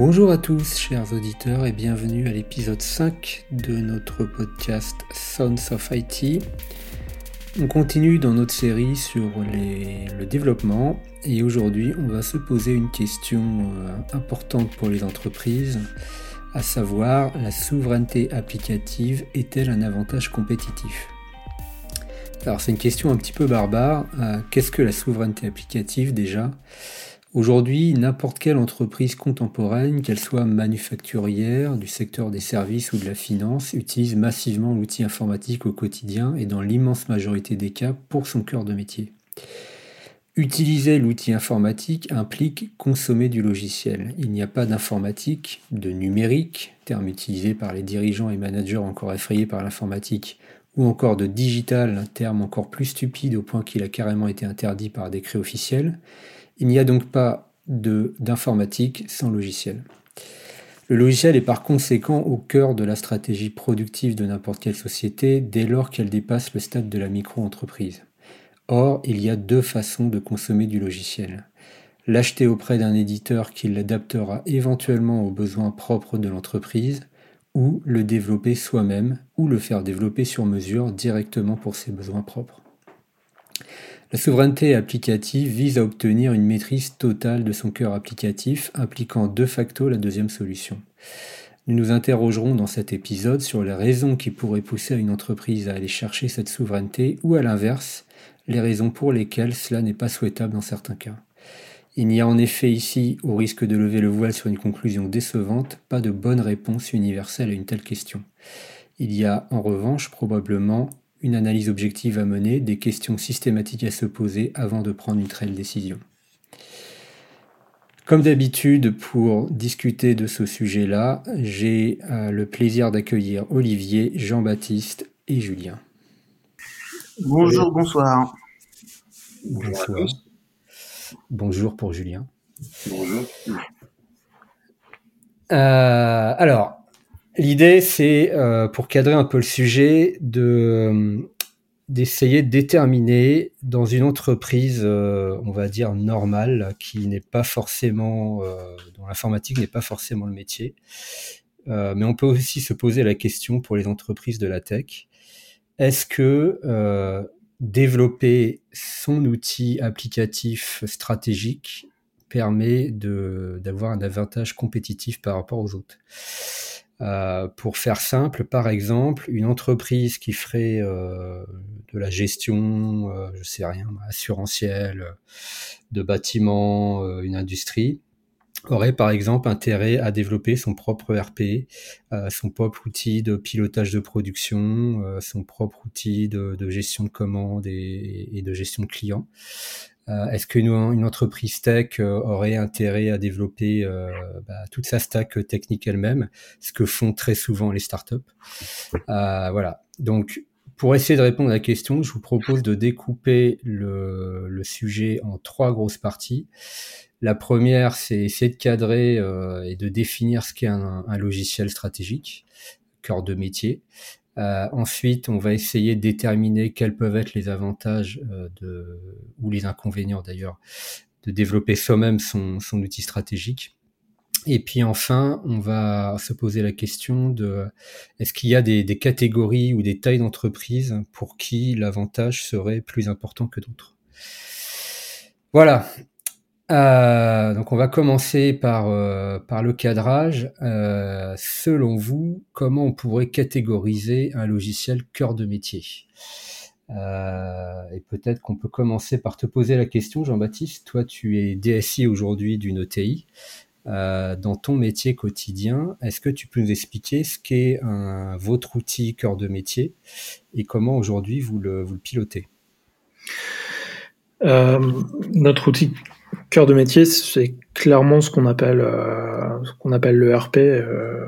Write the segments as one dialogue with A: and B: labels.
A: Bonjour à tous, chers auditeurs, et bienvenue à l'épisode 5 de notre podcast Sounds of IT. On continue dans notre série sur le développement et aujourd'hui on va se poser une question euh, importante pour les entreprises, à savoir la souveraineté applicative est-elle un avantage compétitif? Alors c'est une question un petit peu barbare. Euh, qu'est-ce que la souveraineté applicative déjà? Aujourd'hui, n'importe quelle entreprise contemporaine, qu'elle soit manufacturière, du secteur des services ou de la finance, utilise massivement l'outil informatique au quotidien et dans l'immense majorité des cas pour son cœur de métier. Utiliser l'outil informatique implique consommer du logiciel. Il n'y a pas d'informatique, de numérique, terme utilisé par les dirigeants et managers encore effrayés par l'informatique, ou encore de digital, terme encore plus stupide au point qu'il a carrément été interdit par décret officiel. Il n'y a donc pas d'informatique sans logiciel. Le logiciel est par conséquent au cœur de la stratégie productive de n'importe quelle société dès lors qu'elle dépasse le stade de la micro-entreprise. Or, il y a deux façons de consommer du logiciel. L'acheter auprès d'un éditeur qui l'adaptera éventuellement aux besoins propres de l'entreprise, ou le développer soi-même, ou le faire développer sur mesure directement pour ses besoins propres. La souveraineté applicative vise à obtenir une maîtrise totale de son cœur applicatif, impliquant de facto la deuxième solution. Nous nous interrogerons dans cet épisode sur les raisons qui pourraient pousser une entreprise à aller chercher cette souveraineté ou à l'inverse, les raisons pour lesquelles cela n'est pas souhaitable dans certains cas. Il n'y a en effet ici, au risque de lever le voile sur une conclusion décevante, pas de bonne réponse universelle à une telle question. Il y a en revanche probablement une analyse objective à mener, des questions systématiques à se poser avant de prendre une telle décision. Comme d'habitude, pour discuter de ce sujet-là, j'ai euh, le plaisir d'accueillir Olivier, Jean-Baptiste et Julien.
B: Bonjour, bonsoir.
A: Bonjour. Bonjour pour Julien.
B: Bonjour.
A: Euh, alors, L'idée, c'est, euh, pour cadrer un peu le sujet, de d'essayer de déterminer dans une entreprise, euh, on va dire normale, qui n'est pas forcément, euh, dont l'informatique n'est pas forcément le métier, mais on peut aussi se poser la question pour les entreprises de la tech. Est-ce que développer son outil applicatif stratégique permet d'avoir un avantage compétitif par rapport aux autres? Euh, pour faire simple, par exemple, une entreprise qui ferait euh, de la gestion, euh, je sais rien, assurantielle, de bâtiments, une industrie, aurait par exemple intérêt à développer son propre RP, son propre outil de pilotage de production, son propre outil de, de gestion de commandes et, et, de gestion de clients. Euh, est-ce qu'une une entreprise tech euh, aurait intérêt à développer euh, bah, toute sa stack technique elle-même, ce que font très souvent les startups? Voilà. Donc, pour essayer de répondre à la question, je vous propose de découper le, le sujet en trois grosses parties. La première, c'est essayer de cadrer et de définir ce qu'est un, un, logiciel stratégique, cœur de métier. Euh, ensuite, on va essayer de déterminer quels peuvent être les avantages euh, de, ou les inconvénients d'ailleurs de développer soi-même son, outil stratégique. Et puis enfin, on va se poser la question de est-ce qu'il y a des, des, catégories ou des tailles d'entreprise pour qui l'avantage serait plus important que d'autres? Voilà, euh, donc on va commencer par, euh, par le cadrage. Euh, selon vous, comment on pourrait catégoriser un logiciel cœur de métier? Et peut-être qu'on peut commencer par te poser la question, Jean-Baptiste. Toi, tu es DSI aujourd'hui d'une ETI. dans ton métier quotidien, est-ce que tu peux nous expliquer ce qu'est votre outil cœur de métier et comment aujourd'hui vous le, vous le pilotez?
C: Notre outil cœur de métier, c'est clairement ce qu'on appelle, euh, ce qu'on appelle le RP, euh,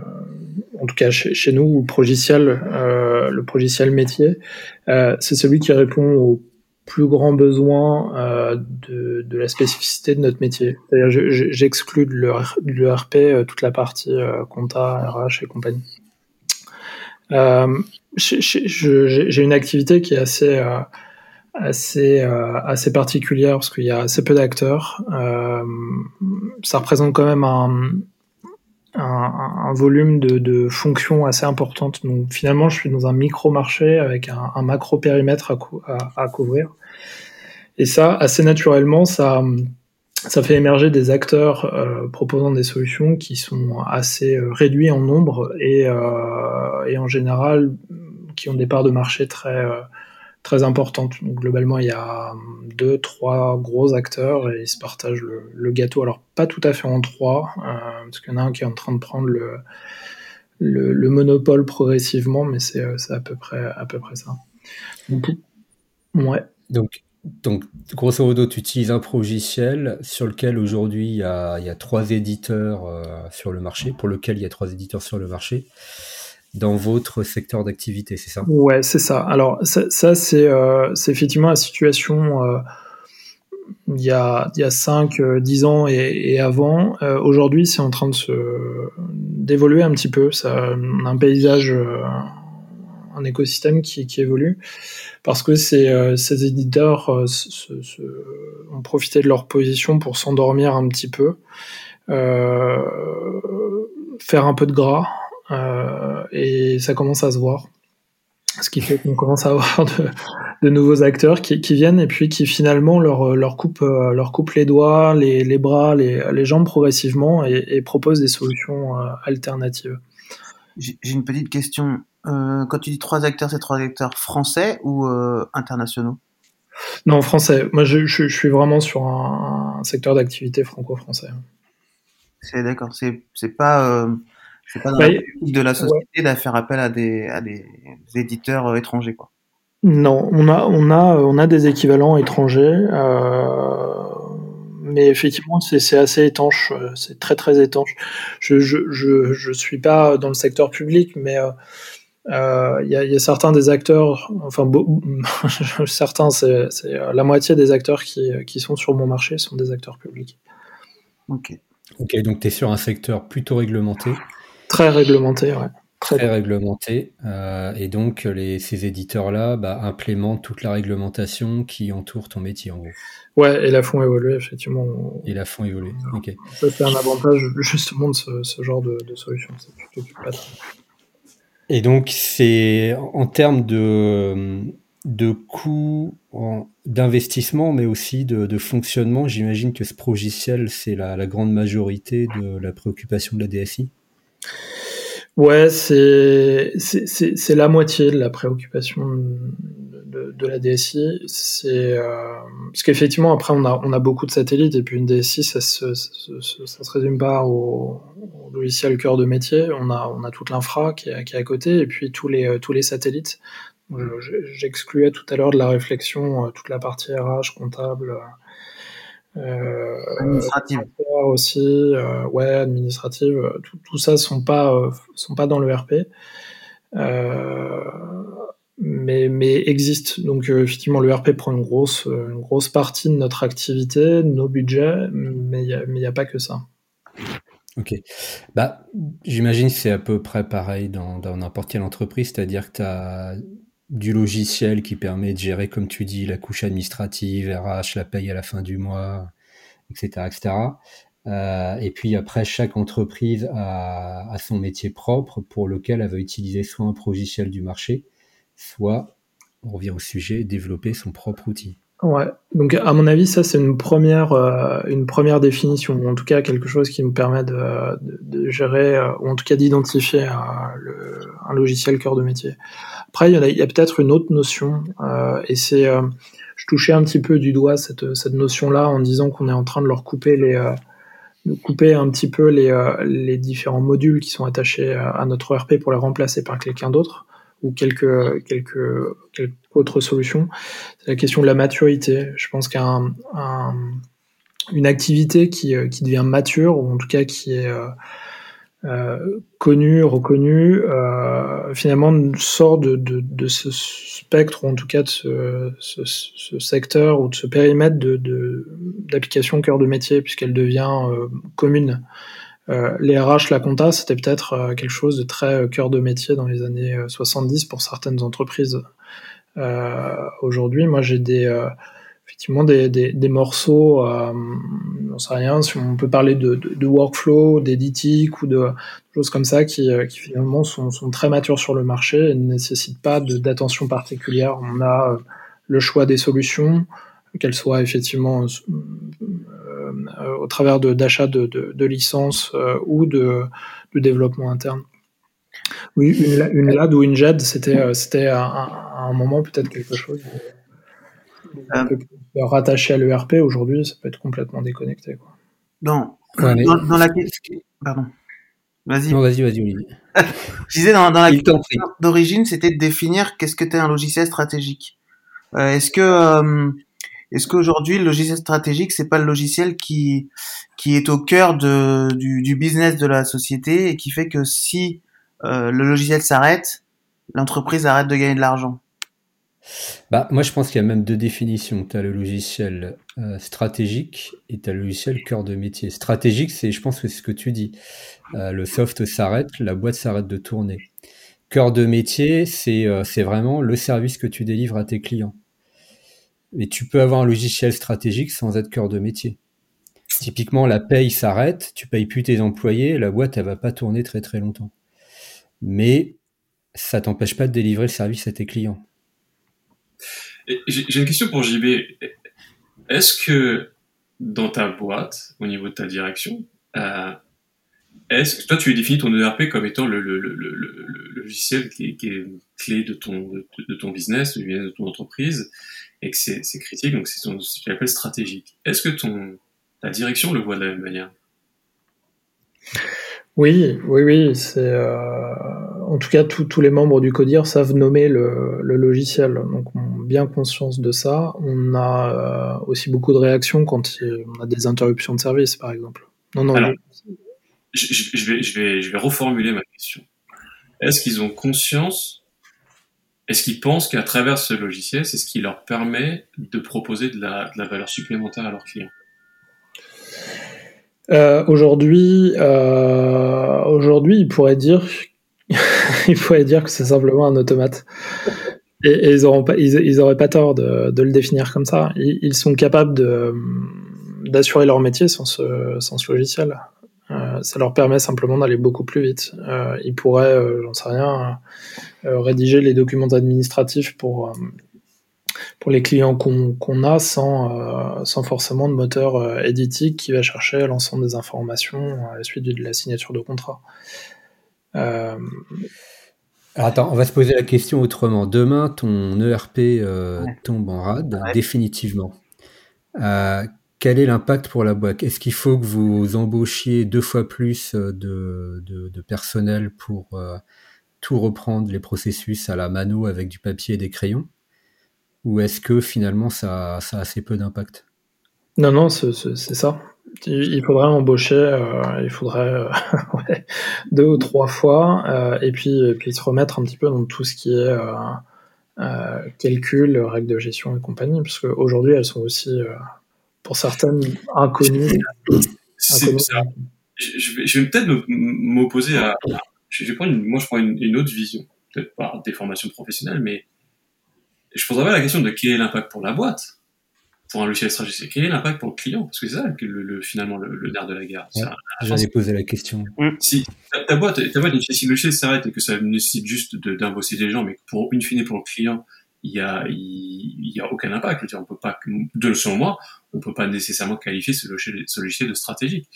C: en tout cas chez, nous, euh, le progiciel métier. C'est celui qui répond aux plus grands besoins euh, de, la spécificité de notre métier. J'exclus de le, le, RP toute la partie compta, RH et compagnie. J'ai une activité qui est assez assez euh, assez particulière parce qu'il y a assez peu d'acteurs. Euh, ça représente quand même un, un, volume de, fonctions assez importante. Donc finalement, je suis dans un micro-marché avec un, macro périmètre à, couvrir. Et ça, assez naturellement, ça, ça fait émerger des acteurs euh, proposant des solutions qui sont assez euh, réduits en nombre et, euh, et, en général qui ont des parts de marché très très importante. Donc, globalement, il y a deux, trois gros acteurs et ils se partagent le, gâteau. Alors, pas tout à fait en trois, euh, parce qu'il y en a un qui est en train de prendre le, le, monopole progressivement, mais c'est à peu près, à peu près ça.
A: Donc, ouais. Donc, donc, grosso modo, tu utilises un logiciel sur lequel aujourd'hui il, y a, trois éditeurs euh, sur le marché, pour lequel il y a trois éditeurs sur le marché dans votre secteur d'activité, c'est ça?
C: Ouais, c'est ça. Alors ça, euh, c'est effectivement la situation euh, il, y a, a 5, 10 euh, ans et, avant. Aujourd'hui, c'est en train d'évoluer un petit peu. Ça, un paysage, un écosystème qui, qui, évolue parce que ces, ces éditeurs ont profité de leur position pour s'endormir un petit peu, faire un peu de gras et ça commence à se voir. Ce qui fait qu'on commence à avoir de, nouveaux acteurs qui, viennent et puis qui finalement leur, leur, coupent, euh, leur coupe les doigts, les, les bras, les, les, jambes progressivement et, proposent des solutions euh, alternatives.
B: J'ai une petite question. quand tu dis trois acteurs, c'est trois acteurs français ou internationaux?
C: Non, français. Moi, je, je, suis vraiment sur un, secteur d'activité franco-français.
B: C'est d'accord. C'est pas c'est pas dans bah, de la société de faire appel à des, à des éditeurs euh, étrangers, quoi.
C: Non, on a, on a, on a des équivalents étrangers, euh, mais effectivement, c'est assez étanche, euh, c'est très très étanche. Je, je, je, je, suis pas dans le secteur public, mais il euh, y, a, y, a, certains des acteurs, enfin certains, c'est la moitié des acteurs qui, qui sont sur mon marché sont des acteurs publics.
A: Ok. Ok, donc tu es sur un secteur plutôt réglementé.
C: Très réglementé, ouais.
A: Très, réglementé. Euh, et donc, les, ces éditeurs-là bah, implémentent toute la réglementation qui entoure ton métier, en gros.
C: Ouais, et la font évoluer, effectivement.
A: Et la font évoluer, ok.
C: Ça, c'est un avantage, justement, de ce, genre de, solution.
A: Et donc, c'est en termes de, de coûts d'investissement, mais aussi de, fonctionnement, j'imagine que ce logiciel, c'est la, la grande majorité de la préoccupation de la DSI
C: Ouais, c'est c'est la moitié de la préoccupation de, de la DSI. C'est euh, parce qu'effectivement après on a on a beaucoup de satellites et puis une DSI ça se ça, se résume pas au, logiciel cœur de métier. On a on a toute l'infra qui est qui est à côté et puis tous les tous les satellites. J'excluais tout à l'heure de la réflexion euh, toute la partie RH comptable
B: euh, administrative
C: aussi, euh, ouais, administrative, euh, tout, tout, ça sont pas sont pas dans le RP, mais mais existe. Donc effectivement, le RP prend une grosse une grosse partie de notre activité, de nos budgets, mais il y a, mais il y a pas que ça.
A: Ok. Bah, j'imagine que c'est à peu près pareil dans n'importe quelle entreprise, c'est-à-dire que tu as du logiciel qui permet de gérer, comme tu dis, la couche administrative, RH, la paye à la fin du mois, etc. etc. Euh, et puis après, chaque entreprise a, son métier propre pour lequel elle va utiliser soit un logiciel du marché, soit, on revient au sujet, développer son propre outil.
C: Ouais, donc à mon avis, ça c'est une première, euh, une première définition, ou en tout cas quelque chose qui nous permet de, gérer, euh, ou en tout cas d'identifier un logiciel cœur de métier. Après, il y a, a peut-être une autre notion, euh, et c'est, je touchais un petit peu du doigt cette, cette notion-là en disant qu'on est en train de leur couper les, de couper un petit peu les, les différents modules qui sont attachés à notre ERP pour les remplacer par quelqu'un d'autre ou quelques, quelques, autres solutions. C'est la question de la maturité. Je pense qu'un un, une activité qui, qui devient mature, ou en tout cas qui est euh, connu, reconnu, euh, finalement sort de, de, ce spectre, ou en tout cas de ce, secteur ou de ce périmètre d'application de, cœur de métier, puisqu'elle devient euh, commune. Euh, les RH, la compta, c'était peut-être euh, quelque chose de très cœur de métier dans les années 70 pour certaines entreprises. Aujourd'hui, moi j'ai des effectivement des, des, morceaux, euh, on sait rien, si on peut parler de, de, workflow, d'éditique ou de choses comme ça qui, qui finalement sont, sont, très matures sur le marché et ne nécessitent pas d'attention particulière. On a le choix des solutions, qu'elles soient effectivement au travers d'achat de, de, licences ou de, de développement interne. Oui, une, une LAD ou une JAD, c'était euh, c'était à, un moment peut-être quelque chose euh, rattaché à l'ERP. Aujourd'hui, ça peut être complètement déconnecté. Quoi.
B: Non. dans, la question. Pardon.
A: Vas-y. vas-y, vas-y,
B: Je disais dans, dans la question d'origine, c'était de définir qu'est-ce que tu un logiciel stratégique. Euh, est-ce que est-ce qu'aujourd'hui le logiciel stratégique c'est pas le logiciel qui qui est au cœur du, business de la société et qui fait que si euh, le logiciel s'arrête, l'entreprise arrête de gagner de l'argent?
A: Bah, moi, je pense qu'il y a même deux définitions. Tu as le logiciel euh, stratégique et tu as le logiciel cœur de métier. Stratégique, c'est, je pense que c'est ce que tu dis. Euh, le soft s'arrête, la boîte s'arrête de tourner. Cœur de métier, c'est, c'est vraiment le service que tu délivres à tes clients. Mais tu peux avoir un logiciel stratégique sans être cœur de métier. Typiquement, la paye s'arrête, tu payes plus tes employés, la boîte, elle va pas tourner très très longtemps mais ça t'empêche pas de délivrer le service à tes clients.
D: J'ai une question pour JB. Est-ce que dans ta boîte, au niveau de ta direction, euh, est-ce que toi tu définis ton ERP comme étant le, logiciel qui est, clé de ton, de, ton business, de ton entreprise, et que c'est critique, donc c'est ce que tu appelles stratégique. Est-ce que ton, ta direction le voit de la même manière?
C: Oui, oui, oui. C'est euh, en tout cas tous les membres du CODIR savent nommer le, logiciel, donc on a bien conscience de ça. On a euh, aussi beaucoup de réactions quand on a des interruptions de service, par exemple.
D: Non, non. je, vais, je, vais, je vais reformuler ma question. Est-ce qu'ils ont conscience Est-ce qu'ils pensent qu'à travers ce logiciel, c'est ce qui leur permet de proposer de la, valeur supplémentaire à leurs clients?
C: Euh, aujourd'hui, euh, aujourd'hui, il pourrait dire, dire que c'est simplement un automate. Et, ils n'auraient pas, ils, pas tort de, le définir comme ça. Ils, sont capables d'assurer leur métier sans ce logiciel. Euh, ça leur permet simplement d'aller beaucoup plus vite. Euh, ils pourraient, euh, j'en sais rien, rédiger les documents administratifs pour pour les clients qu'on a sans, euh, sans forcément de moteur euh, éditique qui va chercher l'ensemble des informations à la suite de la signature de contrat.
A: Euh, Alors attends, on va se poser la question autrement. Demain, ton ERP tombe en rade, définitivement. Quel est l'impact pour la boîte? Est-ce qu'il faut que vous embauchiez deux fois plus de, de, personnel pour tout reprendre les processus à la mano avec du papier et des crayons? Ou est-ce que finalement ça, a assez peu d'impact?
C: Non, non, c'est ça. Il faudrait embaucher, euh, euh, deux ou trois fois, euh, et, puis, puis se remettre un petit peu dans tout ce qui est calcul, règles de gestion et compagnie, parce qu'aujourd'hui elles sont aussi, pour certaines, inconnues.
D: Ça. Je vais, je vais peut-être m'opposer à. Je vais prendre moi, je prends une, une autre vision, peut-être par des formations professionnelles, mais je poserais pas la question de quel est l'impact pour la boîte, pour un logiciel stratégique, quel est l'impact pour le client, parce que c'est ça le, finalement le, nerf de la guerre.
A: J'en ai posé la question.
D: Mm. Si ta, boîte, ta boîte, si le logiciel s'arrête et que ça nécessite juste d'invosser des gens, mais pour une fine pour le client, il y a, il, y a aucun impact. on peut pas, de selon moi, on peut pas nécessairement qualifier ce logiciel, de stratégique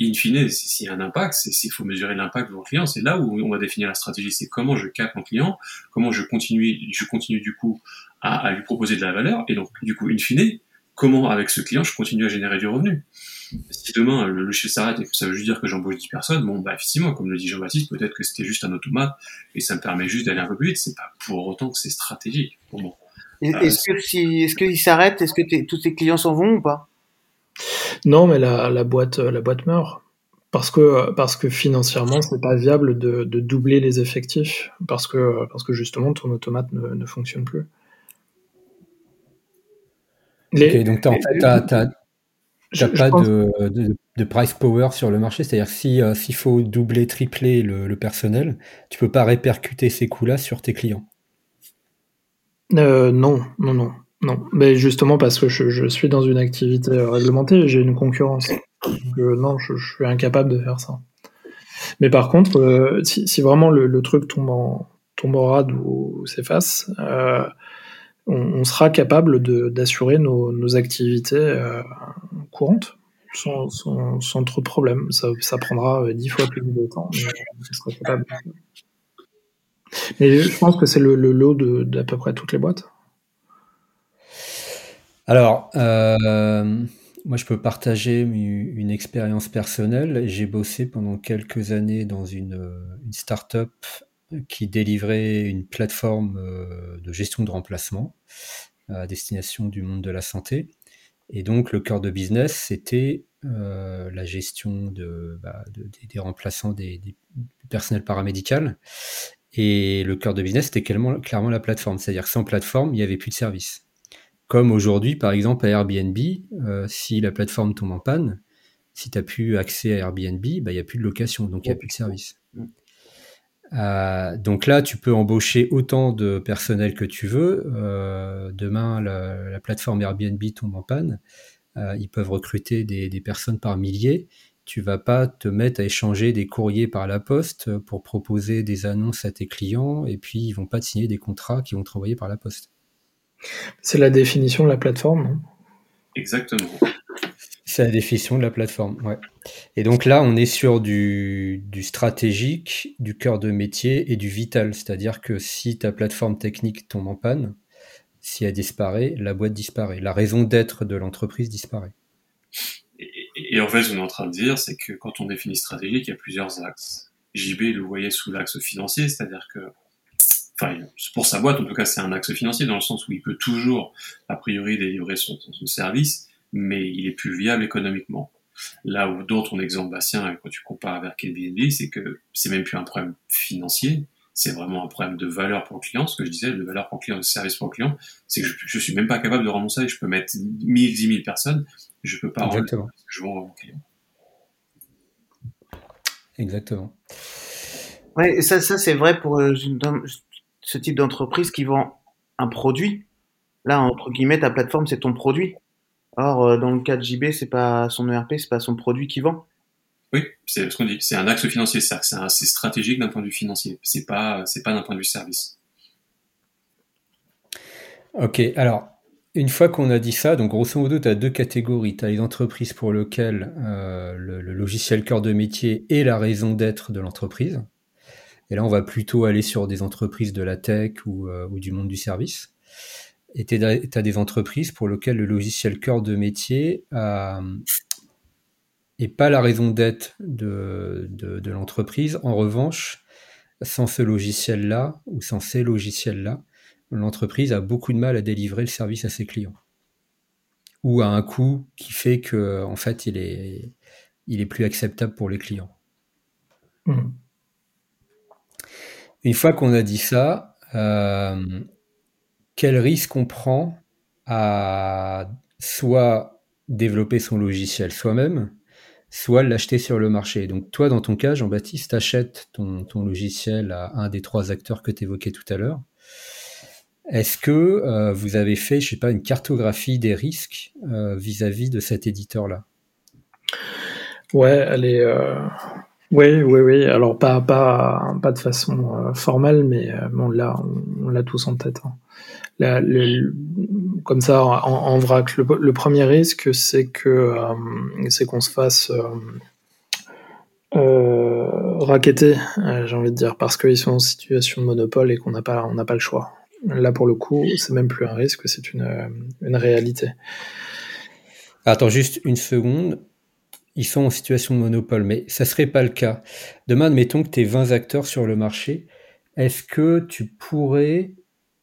D: in fine, s'il y a un impact, c'est s'il faut mesurer l'impact de mon client. C'est là où on va définir la stratégie. C'est comment je capte mon client, comment je continue, je continue du coup à, lui proposer de la valeur, et donc du coup, in fine, comment avec ce client je continue à générer du revenu. Si demain le logiciel s'arrête et que ça veut juste dire que j'embauche 10 personnes, bon bah effectivement, comme le dit Jean-Baptiste, peut-être que c'était juste un automate et ça me permet juste d'aller un peu plus vite. C'est pas pour autant que c'est stratégique pour moi.
B: Est-ce que si, est-ce qu'il s'arrête, est-ce que tous tes clients s'en vont ou pas?
C: Non, mais la, boîte, la boîte meurt. Parce que, parce que financièrement, c'est pas viable de, doubler les effectifs, parce que, parce que justement, ton automate ne, fonctionne plus.
A: ok, donc en fait, t'as pas de, price power sur le marché, c'est-à-dire si euh, s'il faut doubler, tripler le, personnel, tu peux pas répercuter ces coûts-là sur tes clients.
C: Euh, non, non, non. Non, mais justement parce que je, suis dans une activité réglementée et j'ai une concurrence. non, je, suis incapable de faire ça. Mais par contre, euh, si, vraiment le, truc tombe en, tombe en rade ou s'efface, euh, on, sera capable d'assurer nos, activités euh, courantes sans, trop de problèmes. Ça, prendra dix fois plus de temps, mais on sera capable. Mais je pense que c'est le, lot d'à peu près toutes les boîtes.
A: Alors, euh, moi, je peux partager une expérience personnelle. J'ai bossé pendant quelques années dans une, une start-up qui délivrait une plateforme euh, de gestion de remplacement à destination du monde de la santé. Et donc, le cœur de business, c'était euh, la gestion de, bah, des remplaçants des, des, personnels paramédical. Et le cœur de business, c'était clairement, clairement la plateforme. C'est-à-dire que sans plateforme, il n'y avait plus de service. Comme aujourd'hui, par exemple, à Airbnb, euh, si la plateforme tombe en panne, si tu n'as plus accès à Airbnb, bah, il n'y a plus de location, donc il n'y a plus de service. Euh, donc là, tu peux embaucher autant de personnel que tu veux. Euh, demain, la, plateforme Airbnb tombe en panne. ils peuvent recruter des, des, personnes par milliers. Tu vas pas te mettre à échanger des courriers par la poste pour proposer des annonces à tes clients et puis ils vont pas te signer des contrats qui vont te renvoyer par la poste.
C: C'est la définition de la plateforme, non?
D: Exactement.
A: C'est la définition de la plateforme, ouais. Et donc là, on est sur du, stratégique, du cœur de métier et du vital. C'est-à-dire que si ta plateforme technique tombe en panne, si elle disparaît, la boîte disparaît. La raison d'être de l'entreprise disparaît.
D: Et, en fait, ce qu'on est en train de dire, c'est que quand on définit stratégique, il y a plusieurs axes. JB le voyait sous l'axe financier, c'est-à-dire que enfin, pour sa boîte, en tout cas, c'est un axe financier dans le sens où il peut toujours, a priori, délivrer son, son service, mais il est plus viable économiquement. Là où d'autres, on exemple Bastien, quand tu compares avec Airbnb, c'est que c'est même plus un problème financier, c'est vraiment un problème de valeur pour le client. Ce que je disais, de valeur pour le client, de service pour le client, c'est que je, je suis même pas capable de rendre ça Je peux mettre 1000, 10 000 personnes, je peux pas
A: Exactement.
D: rendre je vends à mon client.
A: Exactement.
B: Ouais, ça, ça c'est vrai pour euh, ce type d'entreprise qui vend un produit. Là, entre guillemets, ta plateforme, c'est ton produit. Or, euh, dans le cas de JB, c'est pas son ERP, c'est pas son produit qui vend.
D: Oui, c'est ce qu'on dit. C'est un axe financier, ça. C'est stratégique d'un point de vue financier. C'est pas, c'est pas d'un point de vue service.
A: Ok, alors, une fois qu'on a dit ça, donc grosso modo, tu as deux catégories. Tu as les entreprises pour lesquelles euh, le, logiciel cœur de métier est la raison d'être de l'entreprise. Et là, on va plutôt aller sur des entreprises de la tech ou, euh, du monde du service. Et tu as des entreprises pour lesquelles le logiciel cœur de métier n'est euh, pas la raison d'être de, de, l'entreprise. En revanche, sans ce logiciel-là ou sans ces logiciels-là, l'entreprise a beaucoup de mal à délivrer le service à ses clients. Ou à un coût qui fait que, en fait, il est, il est plus acceptable pour les clients. Mmh. Une fois qu'on a dit ça, euh, quel risque on prend à soit développer son logiciel soi-même, soit l'acheter sur le marché. Donc toi, dans ton cas, Jean-Baptiste, achètes ton, logiciel à un des trois acteurs que tu évoquais tout à l'heure. Est-ce que euh, vous avez fait, je sais pas, une cartographie des risques euh, vis-à-vis de cet éditeur-là?
C: Ouais, elle est, oui, oui, oui. Alors pas pas pas de façon euh, formelle, mais euh, on l'a on, l'a tous en tête. Hein. comme ça, en, vrac, le, premier risque, c'est que euh, c'est qu'on se fasse raqueter, j'ai envie de dire, parce qu'ils sont en situation de monopole et qu'on n'a pas on n'a pas le choix. Là, pour le coup, c'est même plus un risque, c'est une une réalité.
A: Attends juste une seconde ils sont en situation de monopole, mais ça serait pas le cas. Demain, admettons que tu es 20 acteurs sur le marché. Est-ce que tu pourrais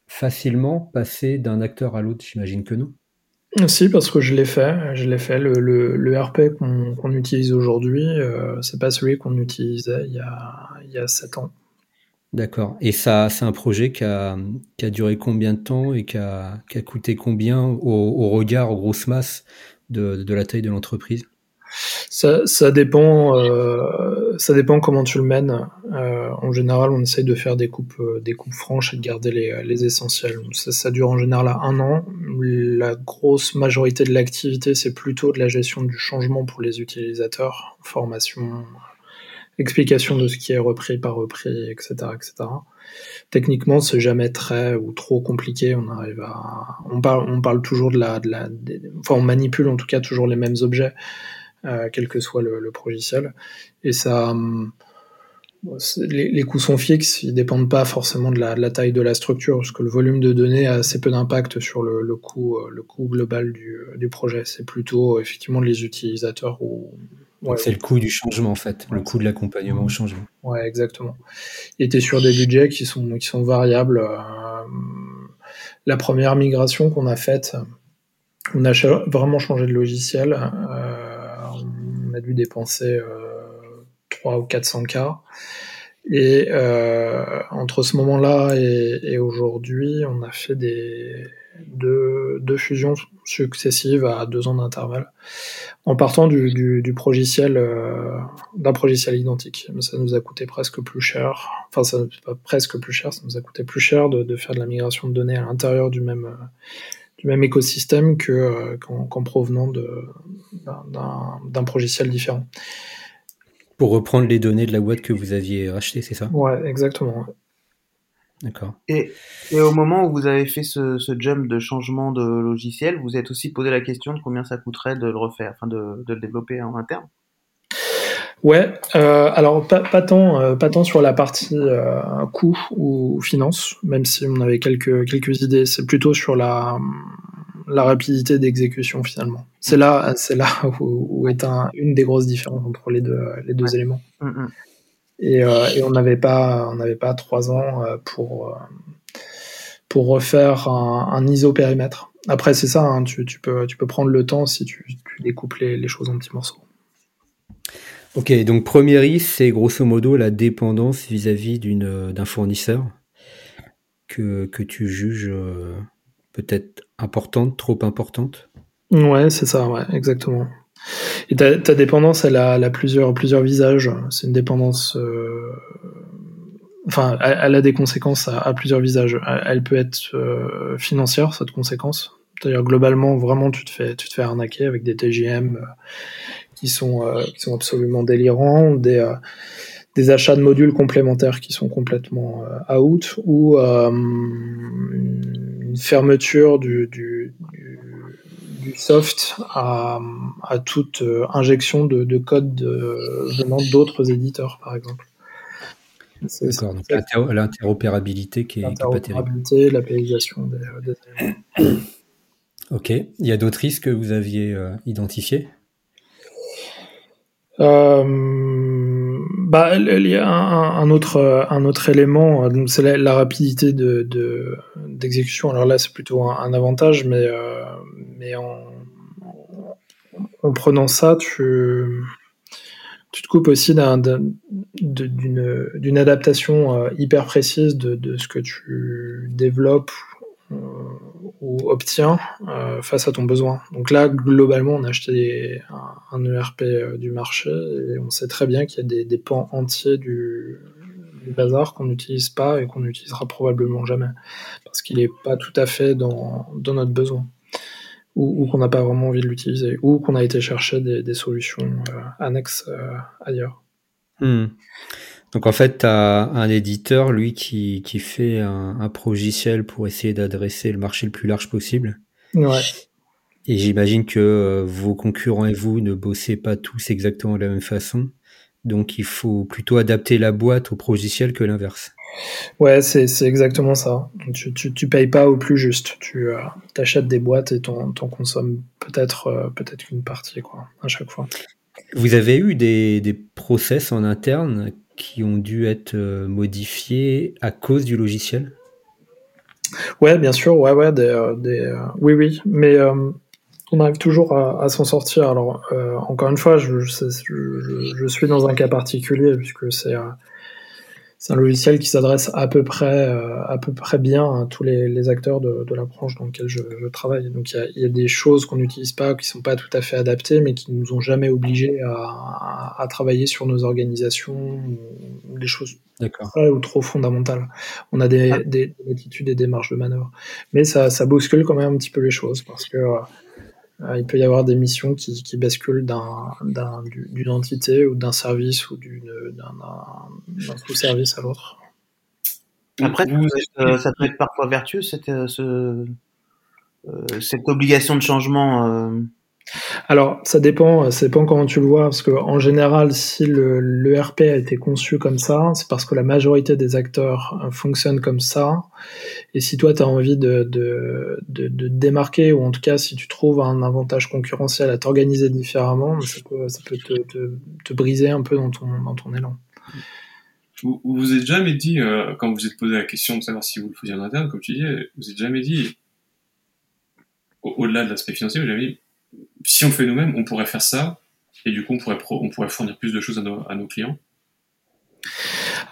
A: facilement passer d'un acteur à l'autre? J'imagine que non.
C: Si, parce que je l'ai fait. Je l'ai fait. Le, le, RP qu'on utilise aujourd'hui, euh, c'est pas celui qu'on utilisait il y, a, il y a 7 ans.
A: D'accord. Et ça, c'est un projet qui a, qui a, duré combien de temps et qui a, qui a coûté combien au, au regard, aux grosses masses de, de la taille de l'entreprise?
C: Ça, dépend, euh, ça dépend comment tu le mènes. Euh, en général, on essaye de faire des coupes, euh, franches et de garder les, essentiels. Ça, dure en général à un an. La grosse majorité de l'activité, c'est plutôt de la gestion du changement pour les utilisateurs, formation, explication de ce qui est repris par repris, etc., etc. Techniquement, c'est jamais très ou trop compliqué. On arrive à, on parle, toujours de la, enfin, on manipule en tout cas toujours les mêmes objets, quel que soit le, le logiciel. Et ça, hum, les, les, coûts sont fixes, ils dépendent pas forcément de la, de la, taille de la structure, parce que le volume de données a assez peu d'impact sur le, le, coût, le coût global du, du projet. C'est plutôt effectivement les utilisateurs ou
A: Ouais, c'est le coût du changement en fait, le coût de l'accompagnement au changement.
C: Ouais, exactement. Et tu es sur des budgets qui sont, qui sont variables. Euh, la première migration qu'on a faite, on a vraiment changé de logiciel. Euh, a dû dépenser euh, 3 ou 400 k. Et euh, entre ce moment-là et, aujourd'hui, on a fait des, deux, fusions successives à deux ans d'intervalle en partant du, du, euh, d'un progiciel identique. Ça nous a coûté presque plus cher, enfin ça pas presque plus cher, ça nous a coûté plus cher de faire de la migration de données à l'intérieur du même, du même écosystème que, euh, qu'en, provenant de, d'un, progiciel différent.
A: Pour reprendre les données de la boîte que vous aviez rachetée, c'est ça?
C: Ouais, exactement.
A: D'accord.
B: Et, et, au moment où vous avez fait ce, ce, jump de changement de logiciel, vous êtes aussi posé la question de combien ça coûterait de le refaire, enfin de, de le développer en interne?
C: Ouais, euh, alors pas, pas, tant, euh, pas tant sur la partie euh, coût ou finance, même si on avait quelques, quelques idées, c'est plutôt sur la, la rapidité d'exécution finalement. C'est là, c'est là où, où est un, une des grosses différences entre les deux, les deux ouais. éléments. Mm -hmm. Et, et on n'avait pas, on n'avait pas trois ans pour pour refaire un, un ISO périmètre. Après, c'est ça, hein, tu, tu, peux, tu peux prendre le temps si tu, tu découpes les, les, choses en petits morceaux.
A: Ok, donc premier risque, c'est grosso modo la dépendance vis-à-vis -vis d'un fournisseur que, que tu juges euh, peut-être importante, trop importante?
C: Ouais, c'est ça, ouais, exactement. Et ta, dépendance, elle a, plusieurs, plusieurs visages. C'est une dépendance. Euh, enfin, elle, a des conséquences à, plusieurs visages. Elle, peut être euh, financière, cette conséquence. C'est-à-dire, globalement, vraiment, tu te fais, tu te fais arnaquer avec des TGM euh, qui, sont, euh, qui sont absolument délirants, des, euh, des achats de modules complémentaires qui sont complètement out, ou une fermeture du, du, du du soft à, à toute euh, injection de, de code de, venant d'autres éditeurs, par exemple.
A: D'accord, donc l'interopérabilité qui est,
C: L'interopérabilité, l'APIisation des, des
A: Ok, il y a d'autres risques que vous aviez euh, identifiés?
C: Euh, bah, il y a un, autre, un autre élément, c'est la, rapidité de, de, d'exécution. Alors là, c'est plutôt un, avantage, mais, euh, mais en, en, prenant ça, tu, tu te coupes aussi d'un, d'une, adaptation euh, hyper précise de, de, ce que tu développes euh, ou obtiens euh, face à ton besoin. Donc là, globalement, on a acheté un, ERP euh, du marché et on sait très bien qu'il y a des, pans entiers du, bazar qu'on n'utilise pas et qu'on n'utilisera probablement jamais parce qu'il n'est pas tout à fait dans, notre besoin ou, qu'on n'a pas vraiment envie de l'utiliser ou qu'on a été chercher des, solutions euh, annexes ailleurs.
A: Hmm. Donc en fait, tu as un éditeur, lui, qui, qui fait un, un progiciel pour essayer d'adresser le marché le plus large possible.
C: Ouais.
A: Et j'imagine que euh, vos concurrents et vous ne bossez pas tous exactement de la même façon. Donc il faut plutôt adapter la boîte au progiciel que l'inverse.
C: Ouais, c'est exactement ça. Tu, tu, tu, payes pas au plus juste. Tu euh, achètes des boîtes et t'en consommes peut-être euh, peut-être qu'une partie quoi, à chaque fois.
A: Vous avez eu des, des process en interne qui ont dû être euh, modifiés à cause du logiciel?
C: Ouais, bien sûr, ouais, ouais, des, euh, des euh, oui, oui, mais on arrive toujours à, s'en sortir. Alors, encore une fois, je, suis dans un cas particulier puisque c'est c'est un logiciel qui s'adresse à peu près euh, à peu près bien à tous les, acteurs de, la branche dans laquelle je, travaille. Donc il y, a, des choses qu'on n'utilise pas, qui sont pas tout à fait adaptées, mais qui nous ont jamais obligés à, travailler sur nos organisations ou des choses très ou trop fondamentales. On a des, des, attitudes et des marges de manœuvre, mais ça, ça bouscule quand même un petit peu les choses parce que euh, il peut y avoir des missions qui, qui basculent d'une entité ou d'un service ou d'un sous-service à l'autre.
B: Après, euh, ça peut être parfois vertueux cette, euh, ce, cette obligation de changement.
C: Alors, ça dépend, ça dépend comment tu le vois, parce que en général, si le, RP a été conçu comme ça, c'est parce que la majorité des acteurs euh, fonctionnent comme ça. Et si toi, tu as envie de, de, de, démarquer, ou en tout cas, si tu trouves un avantage concurrentiel à t'organiser différemment, ça peut, ça peut te, te, briser un peu dans ton, dans ton élan.
D: Vous vous êtes jamais dit, euh, quand vous êtes posé la question de savoir si vous le faisiez en interne, comme tu dis, vous êtes jamais dit, au-delà de l'aspect financier, vous avez dit, si on fait nous-mêmes, on pourrait faire ça, et du coup, on pourrait, fournir plus de choses à nos, clients.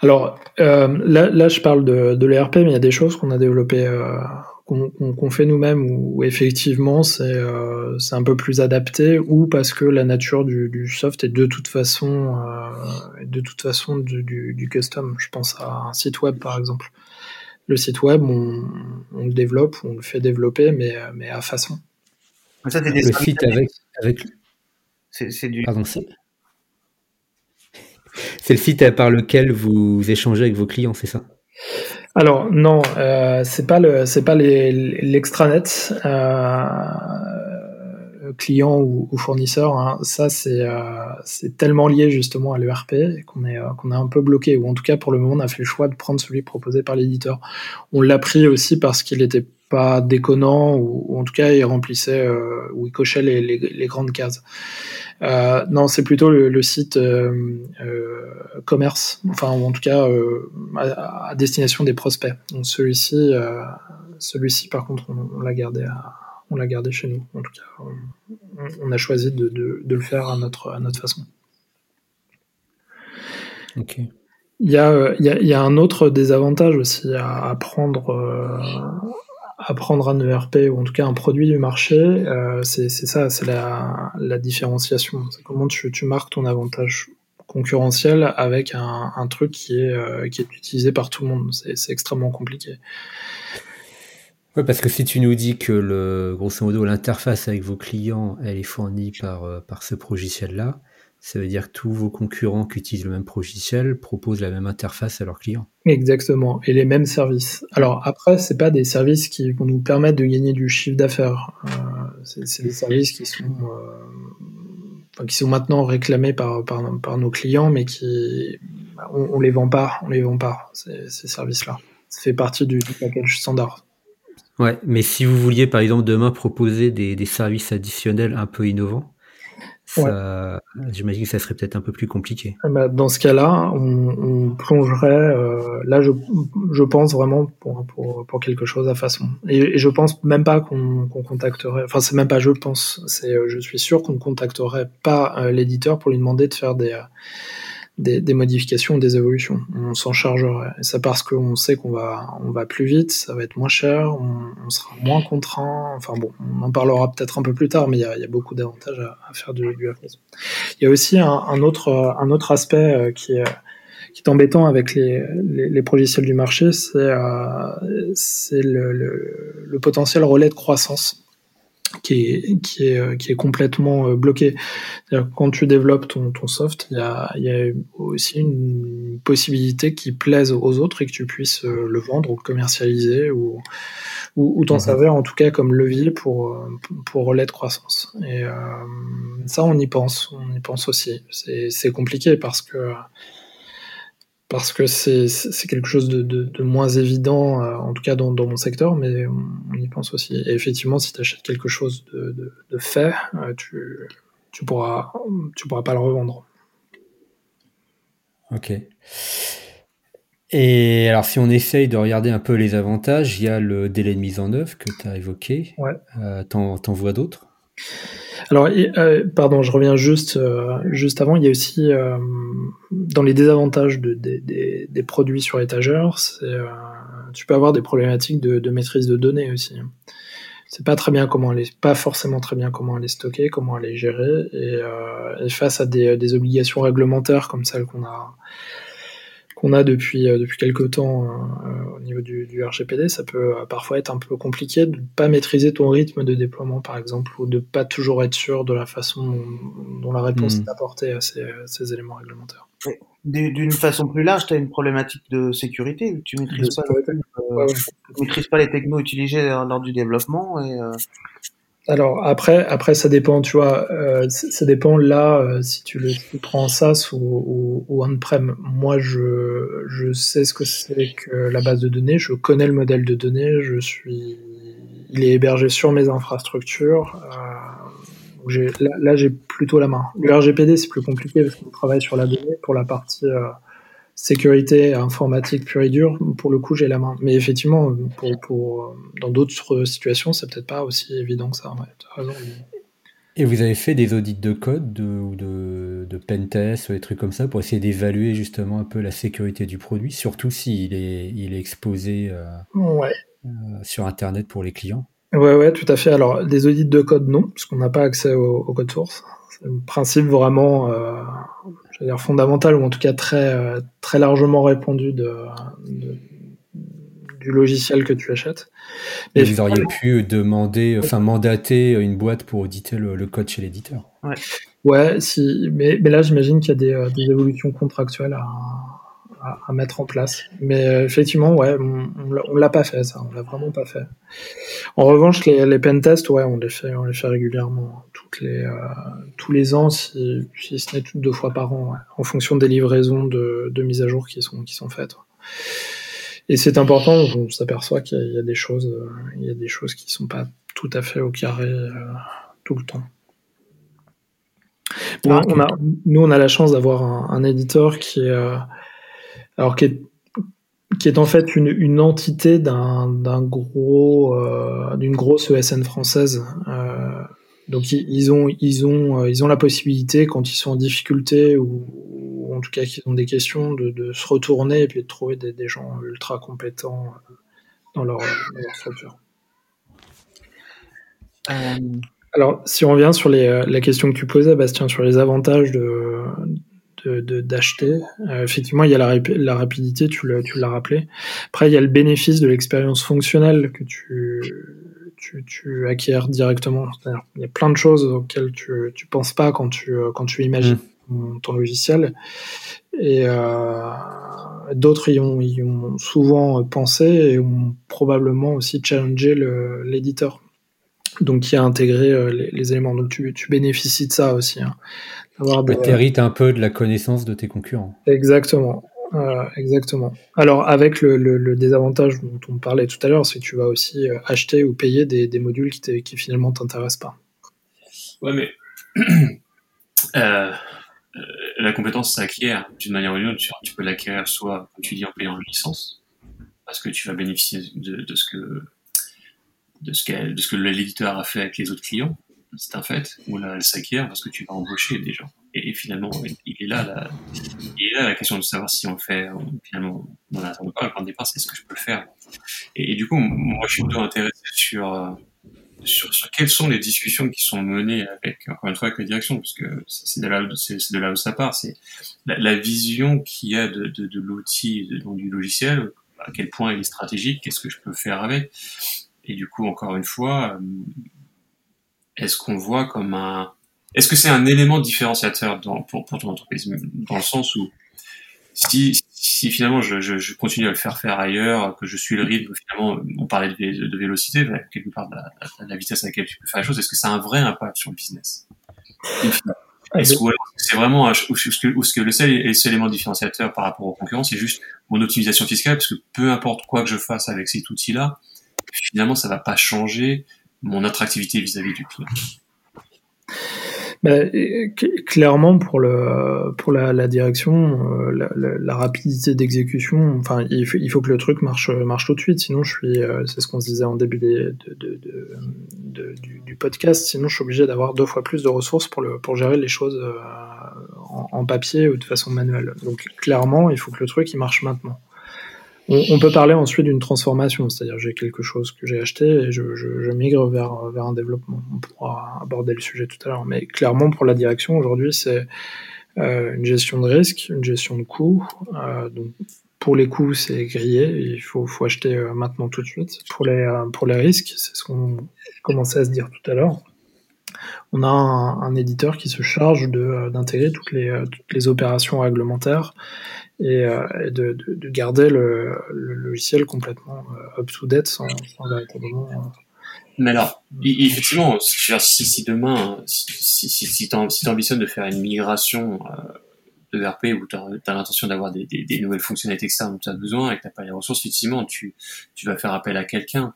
C: Alors euh, là, je parle de, l'ERP, mais il y a des choses qu'on a développées, euh, qu'on fait nous-mêmes, où, effectivement euh, c'est un peu plus adapté, ou parce que la nature du, soft est de toute façon, de toute façon du, custom. Je pense à un site web par exemple. Le site web, on, le développe, on le fait développer, mais à façon
A: le site avec, avec... C'est du. Pardon, c'est le site par lequel vous échangez avec vos clients, c'est ça?
C: Alors non, euh, c'est pas le, c'est pas l'extranet euh, client ou, fournisseur. Hein. Ça c'est euh, c'est tellement lié justement à l'ERP qu'on est qu'on est un peu bloqué. Ou en tout cas pour le moment on a fait le choix de prendre celui proposé par l'éditeur. On l'a pris aussi parce qu'il était pas déconnant ou, en tout cas il remplissait euh, ou il cochait les, les, grandes cases. Euh, non, c'est plutôt le, site euh, commerce, enfin ou en tout cas à, destination des prospects. Donc celui-ci, celui-ci par contre on, l'a gardé à, on l'a gardé chez nous. En tout cas, on, a choisi de, de, de, le faire à notre, à notre façon.
A: Ok.
C: Il y, a, il, y a, il y a, un autre désavantage aussi à, à prendre apprendre un ERP ou en tout cas un produit du marché, euh, c'est ça, c'est la, la, différenciation. comment tu, marques ton avantage concurrentiel avec un, truc qui est, euh, qui est utilisé par tout le monde. C'est extrêmement compliqué.
A: Ouais, parce que si tu nous dis que le, grosso modo l'interface avec vos clients, elle est fournie par, euh, par ce logiciel-là, ça veut dire que tous vos concurrents qui utilisent le même logiciel proposent la même interface à leurs clients.
C: Exactement, et les mêmes services. Alors après, c'est pas des services qui vont nous permettre de gagner du chiffre d'affaires. Euh, c'est des services qui sont, euh, qui sont maintenant réclamés par, par, nos clients, mais qui on, on, les vend pas, on les vend pas ces, services-là. Ça fait partie du, package standard.
A: Ouais, mais si vous vouliez par exemple demain proposer des, des services additionnels un peu innovants, J'imagine que ça serait peut-être un peu plus compliqué.
C: Ah bah, dans ce cas-là, on, plongerait, euh, là je, je, pense vraiment pour, pour, pour, quelque chose à façon. Et, je pense même pas qu'on contacterait, enfin c'est même pas je pense, c'est euh, je suis sûr qu'on ne contacterait pas euh, l'éditeur pour lui demander de faire des, des, des, modifications, des évolutions. On s'en chargerait. Et c'est parce qu'on sait qu'on va, on va plus vite, ça va être moins cher, on, on sera moins contraint. Enfin bon, on en parlera peut-être un peu plus tard, mais il y a, y a, beaucoup d'avantages à, à, faire du, du Il y a aussi un, un, autre, un autre aspect euh, qui est, qui est embêtant avec les, les, les logiciels du marché, c'est euh, le, le, le potentiel relais de croissance qui est, qui est, euh, qui est complètement euh, bloqué. Quand tu développes ton, ton soft, il y a, y a aussi une possibilité qui plaise aux autres et que tu puisses euh, le vendre ou le commercialiser ou, ou, ou t'en servir en tout cas comme levier pour, pour relais de croissance. Et euh, ça, on y pense, on y pense aussi. C'est compliqué parce que parce que c'est quelque chose de, de, de, moins évident, euh, en tout cas dans, dans, mon secteur, mais on, y pense aussi. Et effectivement, si tu achètes quelque chose de, de fait, euh, tu, tu, pourras, tu pourras pas le revendre.
A: Ok. Et alors, si on essaye de regarder un peu les avantages, il y a le délai de mise en œuvre que tu as évoqué.
C: Ouais.
A: Euh, T'en vois d'autres?
C: Alors, pardon, je reviens juste, juste avant. Il y a aussi, dans les désavantages de, des produits sur étagère, tu peux avoir des problématiques de, maîtrise de données aussi c'est pas très bien comment les, pas forcément très bien comment les stocker, comment les gérer, et, euh, face à des, des, obligations réglementaires comme celles qu'on a qu'on a depuis euh, depuis quelques temps euh, au niveau du, du, RGPD, ça peut euh, parfois être un peu compliqué de pas maîtriser ton rythme de déploiement par exemple, ou de pas toujours être sûr de la façon dont, la réponse hmm. est apportée à ces, ces éléments réglementaires.
B: D'une façon plus large, tu as une problématique de sécurité. Tu maîtrises, pas, euh, maîtrises pas les technos utilisés lors du développement. Et, euh...
C: Alors après, après ça dépend, tu vois, euh, ça dépend là euh, si tu le prends en SaaS ou, ou, ou on-prem. Moi, je, je sais ce que c'est que la base de données, je connais le modèle de données, je suis, il est hébergé sur mes infrastructures. Euh, là, j'ai plutôt la main. Le RGPD, c'est plus compliqué parce qu'on travaille sur la donnée. Pour la partie euh, sécurité informatique pure et dure, pour le coup, j'ai la main. Mais effectivement, pour, pour euh, dans d'autres situations, c'est peut-être pas aussi évident que ça.
A: Et vous avez fait des audits de code ou de, de pentest ou des trucs comme ça pour essayer d'évaluer justement un peu la sécurité du produit, surtout s'il est, il est exposé euh,
C: ouais.
A: sur Internet pour les clients?
C: Ouais, ouais, tout à fait. Alors, des audits de code, non, parce qu'on n'a pas accès au, code source. C'est un principe vraiment, euh, dire fondamental, ou en tout cas très, euh, très largement répandu de, du logiciel que tu achètes.
A: Mais vous auriez pu demander, enfin mandater une boîte pour auditer le, code chez l'éditeur.
C: Ouais. ouais, si, mais, mais là j'imagine qu'il y a des, euh, des, évolutions contractuelles à, à, mettre en place. Mais euh, effectivement, ouais, on, on l'a pas fait ça, on l'a vraiment pas fait. En revanche, les, les pentests, ouais, on les fait, on les fait régulièrement, toutes les, euh, tous les ans, si, si ce n'est deux fois par an, en fonction des livraisons de, de mise à jour qui sont, qui sont faites. Et c'est important, on s'aperçoit qu'il y, a des choses, euh, il y a des choses qui sont pas tout à fait au carré tout le temps. Bon, on a, nous, on a la chance d'avoir un, un, éditeur qui est, alors qui est, qui est en fait une, une entité d'un, d'un gros, euh, d'une grosse ESN française. Euh, donc ils ont, ils ont, euh, ils ont la possibilité quand ils sont en difficulté ou, en tout cas qu'ils ont des questions de, de, se retourner et puis de trouver des, des gens ultra compétents dans leur, dans leur structure. Alors, si on revient sur les, la question que tu posais, Bastien, sur les avantages de, d'acheter. Euh, effectivement, il y a la, la rapidité, tu l'as rappelé. Après, il y a le bénéfice de l'expérience fonctionnelle que tu, tu, tu acquiers directement. Il y a plein de choses auxquelles tu ne penses pas quand tu, quand tu imagines mm. ton, logiciel. Et euh, d'autres y ont, y ont souvent pensé et ont probablement aussi challengé l'éditeur donc qui a intégré euh, les, les, éléments. Donc tu, tu, bénéficies de ça aussi. Hein.
A: Tu hérites un peu de la connaissance de tes concurrents.
C: Exactement. Euh, exactement. Alors avec le, le, désavantage dont on parlait tout à l'heure, c'est que tu vas aussi euh, acheter ou payer des, des modules qui, qui finalement t'intéressent pas.
D: Ouais, mais euh, la compétence s'acquiert d'une manière ou d'une autre. Tu peux l'acquérir soit, comme tu dis, en payant une licence, parce que tu vas bénéficier de, de ce que de ce, de ce que l'éditeur a fait avec les autres clients, c'est un fait, ou là elle s'acquiert parce que tu vas embaucher des gens. Et, finalement, il est là la, il est là la question de savoir si on le fait, finalement, on n'attend pas, le point de départ, c'est ce que je peux le faire. Et, du coup, moi, je suis plutôt intéressé sur, euh, sur, sur, quelles sont les discussions qui sont menées avec, encore une fois, avec la direction, parce que c'est de là, où ça part, c'est la, la, vision qu'il y a de, de, de l'outil, du logiciel, à quel point il est stratégique, qu'est-ce que je peux faire avec. Et du coup, encore une fois, euh, est-ce qu'on voit comme un, est-ce que c'est un élément différenciateur pour, ton entreprise, dans le sens où si, finalement je, continue à le faire faire ailleurs, que je suis le rythme, finalement, on parlait de, de vélocité, quelque part la, vitesse à laquelle tu peux faire les choses, est-ce que ça a un vrai impact sur le business? Est-ce que c'est vraiment, ou ce que, ce que le seul, élément différenciateur par rapport aux concurrents, c'est juste mon optimisation fiscale, parce que peu importe quoi que je fasse avec cet outil-là, finalement, ça va pas changer mon attractivité vis-à-vis du client.
C: Bah, clairement, pour, le, pour la, direction, euh, la, rapidité d'exécution, enfin, il faut, que le truc marche, marche tout de suite. Sinon, je suis, euh, c'est ce qu'on se disait en début de, du, podcast, sinon je suis obligé d'avoir deux fois plus de ressources pour, le, pour gérer les choses euh, en, papier ou de façon manuelle. Donc clairement, il faut que le truc il marche maintenant. On, peut parler ensuite d'une transformation, c'est-à-dire j'ai quelque chose que j'ai acheté et je, migre vers, vers un développement. On pourra aborder le sujet tout à l'heure, mais clairement pour la direction aujourd'hui, c'est euh, une gestion de risque, une gestion de coûts. Euh, donc pour les coûts, c'est grillé, il faut, faut acheter euh, maintenant tout de suite. Pour les, euh, pour les risques, c'est ce qu'on commençait à se dire tout à l'heure. On a un, éditeur qui se charge euh, d'intégrer toutes les, toutes les opérations réglementaires et, de, de, garder le, logiciel complètement up-to-date sans, sans, véritablement.
D: Mais alors, effectivement, si, demain, si, tu ambitionnes de faire une migration de RP où tu as, l'intention d'avoir des, nouvelles fonctionnalités externes dont tu as besoin et que tu n'as pas les ressources, effectivement, tu vas faire appel à quelqu'un.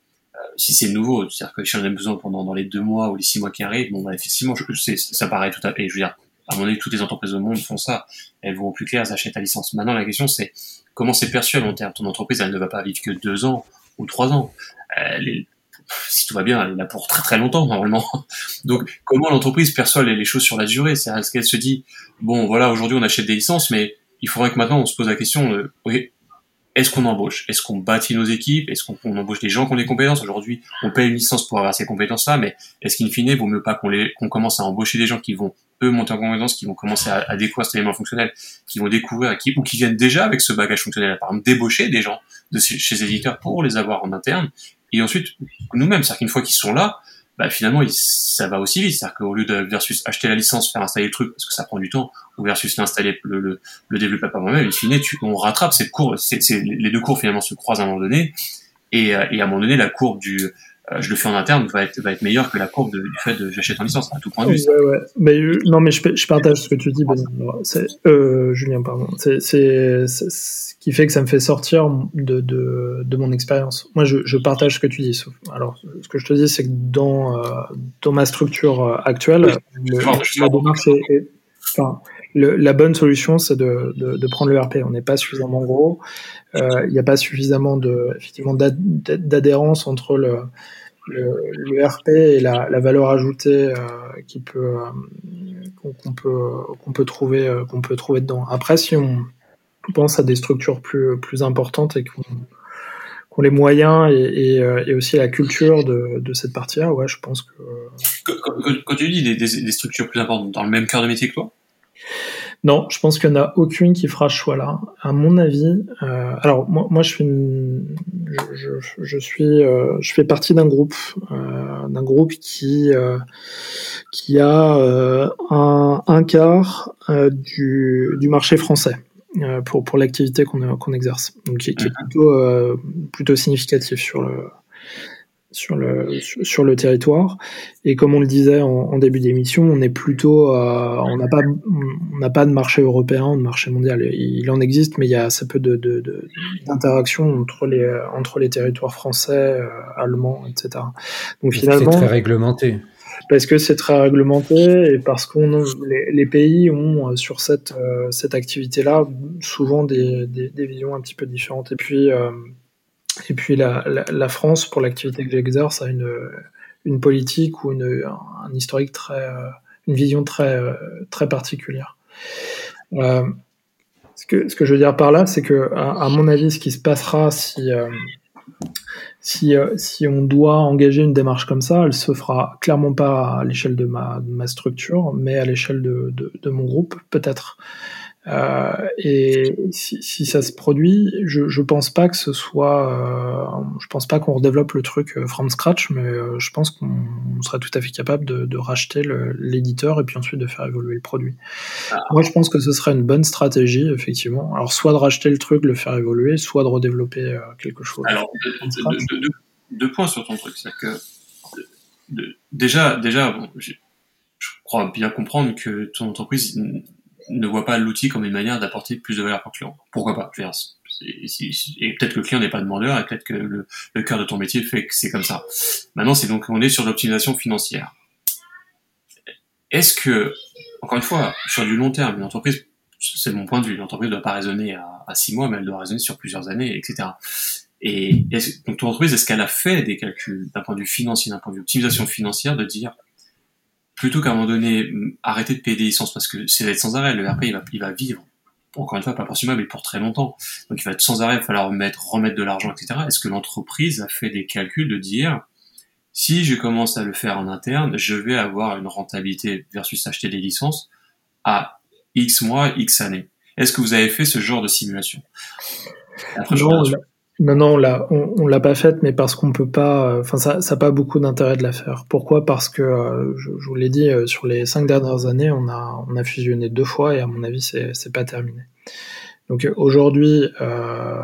D: Si c'est nouveau, c'est-à-dire que si on a besoin pendant dans les deux mois ou les six mois qui arrivent, bon, bah, effectivement, ça paraît tout à fait. Je veux dire, à mon avis, toutes les entreprises au monde font ça. Elles vont au plus clair, elles achètent ta licence. Maintenant, la question, c'est comment c'est perçu à long terme? Ton entreprise, elle ne va pas vivre que deux ans ou trois ans. Si tout va bien, elle est là pour très très longtemps normalement. Donc, comment l'entreprise perçoit les, choses sur la durée? C'est est-ce qu'elle se dit, bon, voilà, aujourd'hui on achète des licences, mais il faudrait que maintenant on se pose la question, de, est-ce qu'on embauche? Est-ce qu'on bâtit nos équipes? Est-ce qu'on embauche des gens qui ont des compétences? Aujourd'hui, on paye une licence pour avoir ces compétences-là, mais est-ce qu'in fine, vaut mieux pas qu'on commence à embaucher des gens qui vont eux monter en compétences, qui vont commencer à, à découvrir cet élément fonctionnel, qui vont découvrir, qui, ou qui viennent déjà avec ce bagage fonctionnel, par exemple, débaucher des gens de chez, chez les éditeurs pour les avoir en interne, et ensuite, nous-mêmes, c'est-à-dire qu'une fois qu'ils sont là, bah, finalement, ça va aussi vite. C'est-à-dire qu'au lieu de versus acheter la licence, faire installer le truc parce que ça prend du temps, ou versus l'installer, le, le, le par moi-même, in fine, on rattrape cette courbe. Les deux courbes finalement se croisent à un moment donné, et, euh, et à un moment donné, la courbe du je le fais en interne va être, va être meilleur que la courbe du fait de j'achète en licence, à tout point de vue.
C: Ouais, ouais. Mais, euh, non, mais je, je, partage ce que tu dis, C'est, euh, Julien, pardon. C'est, c'est, ce qui fait que ça me fait sortir de, de, de mon expérience. Moi, je, je, partage ce que tu dis. Alors, ce que je te dis, c'est que dans, euh, dans ma structure actuelle, le, la démarche est, enfin, la bonne solution, c'est de, de, prendre le RP. On n'est pas suffisamment gros. Il n'y a pas suffisamment de, effectivement, d'adhérence entre le, le, RP et la, la valeur ajoutée euh, qui peut euh, qu'on peut qu'on peut trouver euh, qu'on peut trouver dedans. Après, si on pense à des structures plus plus importantes et qu'on ont les moyens et, et, aussi la culture de, de cette partie-là, ouais, je pense que.
D: Quand, tu dis des, des, structures plus importantes, dans le même cœur de métier que toi?
C: Non, je pense qu'il n'y en a aucune qui fera ce choix-là. À mon avis, euh, alors moi, moi je suis, je, je, suis, euh, je fais partie d'un groupe, euh, d'un groupe qui qui a un, un, quart du, du marché français pour pour l'activité qu'on qu'on exerce, donc qui, qui est plutôt plutôt significatif sur le sur le sur le territoire. Et comme on le disait en, début d'émission on est plutôt euh, on n'a pas on n'a pas de marché européen de marché mondial. Il en existe mais il y a assez peu de entre les entre les territoires français euh, allemands etc
A: donc finalement c'est très réglementé.
C: parce que c'est très réglementé et parce qu'on les, les, pays ont euh, sur cette cette activité là souvent des, des, des, visions un petit peu différentes. Et puis et puis la, France, pour l'activité que j'exerce, a une, une politique ou une, un historique très, euh, une vision très, euh, très particulière. Euh, ce, que, ce que je veux dire par là, c'est que, à, mon avis, ce qui se passera si, si, si on doit engager une démarche comme ça, elle se fera clairement pas à l'échelle de ma, de ma structure, mais à l'échelle de, de, de, mon groupe, peut-être. Euh, et si, si, ça se produit, je, je pense pas que ce soit, euh, je pense pas qu'on redéveloppe le truc euh, from scratch, mais je pense qu'on sera tout à fait capable de, de racheter l'éditeur et puis ensuite de faire évoluer le produit. Ah. Moi, je pense que ce serait une bonne stratégie, effectivement. Alors, soit de racheter le truc, le faire évoluer, soit de redévelopper quelque chose.
D: Alors, deux, deux, points sur ton truc, c'est que déjà, déjà, bon, je crois bien comprendre que ton entreprise ne voit pas l'outil comme une manière d'apporter plus de valeur pour le client. Pourquoi pas Et peut-être que le client n'est pas demandeur, et peut-être que le, le cœur de ton métier fait que c'est comme ça. Maintenant, c'est donc on est sur l'optimisation financière. Est-ce que, encore une fois, sur du long terme, une entreprise, c'est mon point de vue, l'entreprise ne doit pas raisonner à, à six mois, mais elle doit raisonner sur plusieurs années, etc. Et donc ton entreprise, est-ce qu'elle a fait des calculs d'un point de vue financier, d'un point de vue optimisation financière, de dire plutôt qu'à un moment donné arrêter de payer des licences parce que c'est d'être sans arrêt, le RP il va, il va vivre encore une fois pas pour ce mais pour très longtemps. Donc il va être sans arrêt falloir remettre, remettre de l'argent, etc. Est-ce que l'entreprise a fait des calculs de dire si je commence à le faire en interne, je vais avoir une rentabilité versus acheter des licences à X mois, X années? Est-ce que vous avez fait ce genre de simulation?
C: Non, non, on l'a, on, l'a pas faite, mais parce qu'on peut pas. Euh, enfin, ça, ça n'a pas beaucoup d'intérêt de la faire. Pourquoi? Parce que euh, je, vous l'ai dit, euh, sur les cinq dernières années, on a, on a fusionné deux fois et à mon avis, c'est, c'est pas terminé. Donc aujourd'hui, euh,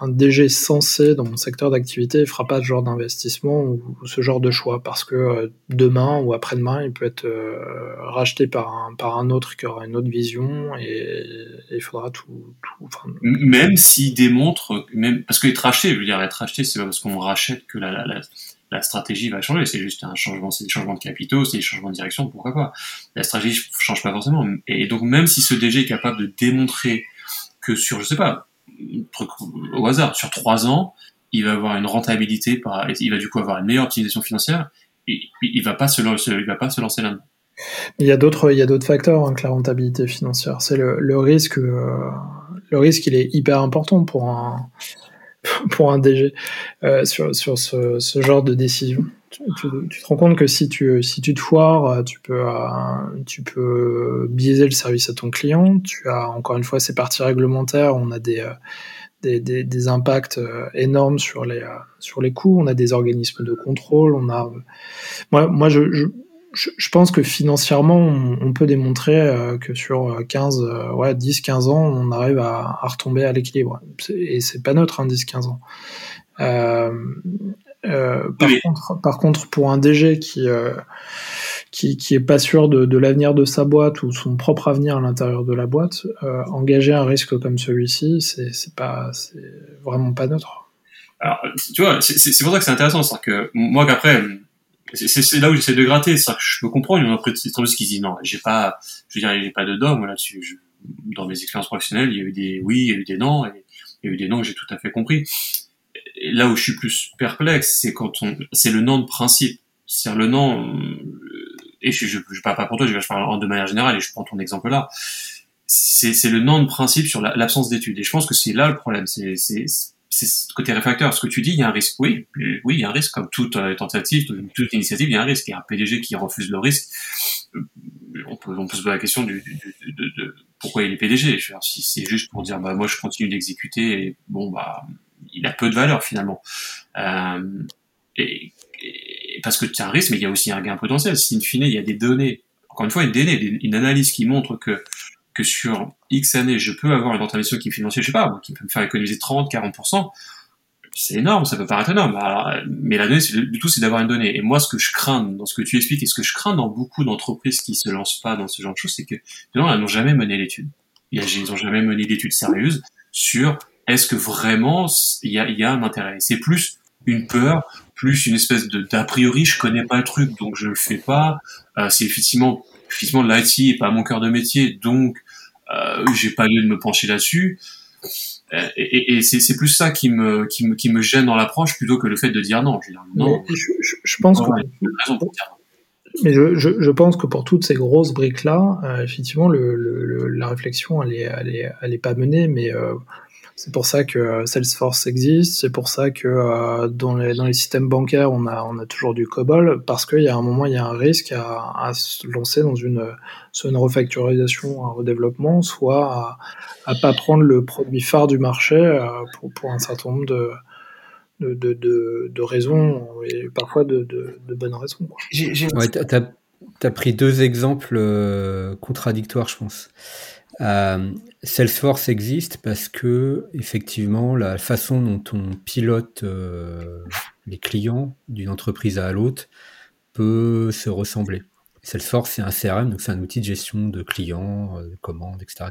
C: un DG censé dans mon secteur d'activité ne fera pas ce genre d'investissement ou, ce genre de choix parce que euh, demain ou après-demain, il peut être euh, racheté par un, par un autre qui aura une autre vision et, il faudra tout. tout
D: même s'il démontre, même parce qu'être racheté, je veux dire, être racheté, c'est pas parce qu'on rachète que la, la, la stratégie va changer, c'est juste un changement, c'est des changements de capitaux, c'est des changements de direction, pourquoi pas. La stratégie change pas forcément. Et donc même si ce DG est capable de démontrer que sur, je sais pas, au hasard, sur trois ans, il va avoir une rentabilité, par, il va du coup avoir une meilleure optimisation financière, et il va pas se, il va pas se lancer là-dedans.
C: Il y a d'autres, il y a d'autres facteurs hein, que la rentabilité financière. C'est le, le, risque, euh, le risque, il est hyper important pour un, pour un DG euh, sur, sur ce, ce, genre de décision. Tu, te rends compte que si tu, si tu te foires, euh, tu peux, euh, tu peux biaiser le service à ton client. Tu as encore une fois ces parties réglementaires, on a des, des, des, des impacts énormes sur les, sur les coûts, on a des organismes de contrôle, on a. Moi, moi je, je je, pense que financièrement, on, peut démontrer euh, que sur 15, euh, ouais, 10, 15 ans, on arrive à, retomber à l'équilibre. Et c'est pas neutre, hein, 10, 15 ans. Euh, par, contre, par contre, pour un DG qui, qui, qui est pas sûr de, de l'avenir de sa boîte ou son propre avenir à l'intérieur de la boîte, engager un risque comme celui-ci, c'est pas, c'est vraiment pas neutre.
D: Alors, tu vois, c'est pour ça que c'est intéressant, c'est que moi qu'après, c'est là où j'essaie de gratter. Que je peux comprendre une entreprise qui dit non, j'ai pas, je veux dire, j'ai pas de dogme là-dessus. Dans mes expériences professionnelles, il y a eu des oui, il y a eu des non, et il y a eu des non que j'ai tout à fait compris. Là où je suis plus perplexe, c'est quand on, c'est le non de principe. C'est le non, et je, je, je, parle pas pour toi, je, je parle de manière générale, et je prends ton exemple là. C'est le non de principe sur l'absence d'études. Et je pense que c'est là le problème. C'est c'est côté réfractaire. Ce que tu dis, il y a un risque. Oui, oui, il y a un risque. Comme toute euh, tentative, toute, initiative, il y a un risque. Il y a un PDG qui refuse le risque. Euh, on peut, on peut se poser la question du, du, de, de, pourquoi il est PDG. Je veux dire, si c'est juste pour dire, bah moi je continue d'exécuter, et bon bah il a peu de valeur finalement. Euh, et, parce que c'est un risque, mais il y a aussi un gain potentiel. Si in fine il y a des données, encore une fois donnée, une analyse qui montre que que sur X années, je peux avoir une rentabilité qui est financière, je sais pas, qui peut me faire économiser 30, 40%, c'est énorme, ça peut paraître énorme. mais la donnée, du tout, c'est d'avoir une donnée. Et moi, ce que je crains dans ce que tu expliques et ce que je crains dans beaucoup d'entreprises qui se lancent pas dans ce genre de choses, c'est que, non, elles n'ont jamais mené l'étude. Ils n'ont jamais mené d'études sérieuses sur est-ce que vraiment il y a, y a un intérêt. C'est plus une peur, plus une espèce de d'a priori, je connais pas le truc, donc je le fais pas. Euh, c'est effectivement effectivement l'IT est pas mon cœur de métier, donc euh, j'ai pas lieu de me pencher là-dessus. Euh, et, et, c'est plus ça qui me, qui me, qui me gêne dans l'approche plutôt que le fait de dire non. Je, non.
C: Je, pense que. Mais je, je, pense que pour toutes ces grosses briques-là, euh, effectivement, le, le, la réflexion, elle est, elle est, elle est pas menée, mais euh, c'est pour ça que euh, Salesforce existe, c'est pour ça que euh, dans, les, dans les systèmes bancaires, on a, on a toujours du COBOL, parce qu'il y a un moment, il y a un risque à, à se lancer dans une, soit une refactorisation, un redéveloppement, soit à, à pas prendre le produit phare du marché euh, pour, pour un certain nombre de, de, de, de, raisons, et parfois de, de bonnes raisons.
A: Ouais, tu as, pris deux exemples contradictoires, je pense. Euh, Salesforce existe parce que effectivement la façon dont on pilote euh, les clients d'une entreprise à l'autre peut se ressembler. Salesforce c'est un CRM donc c'est un outil de gestion de clients, euh, de commandes, etc.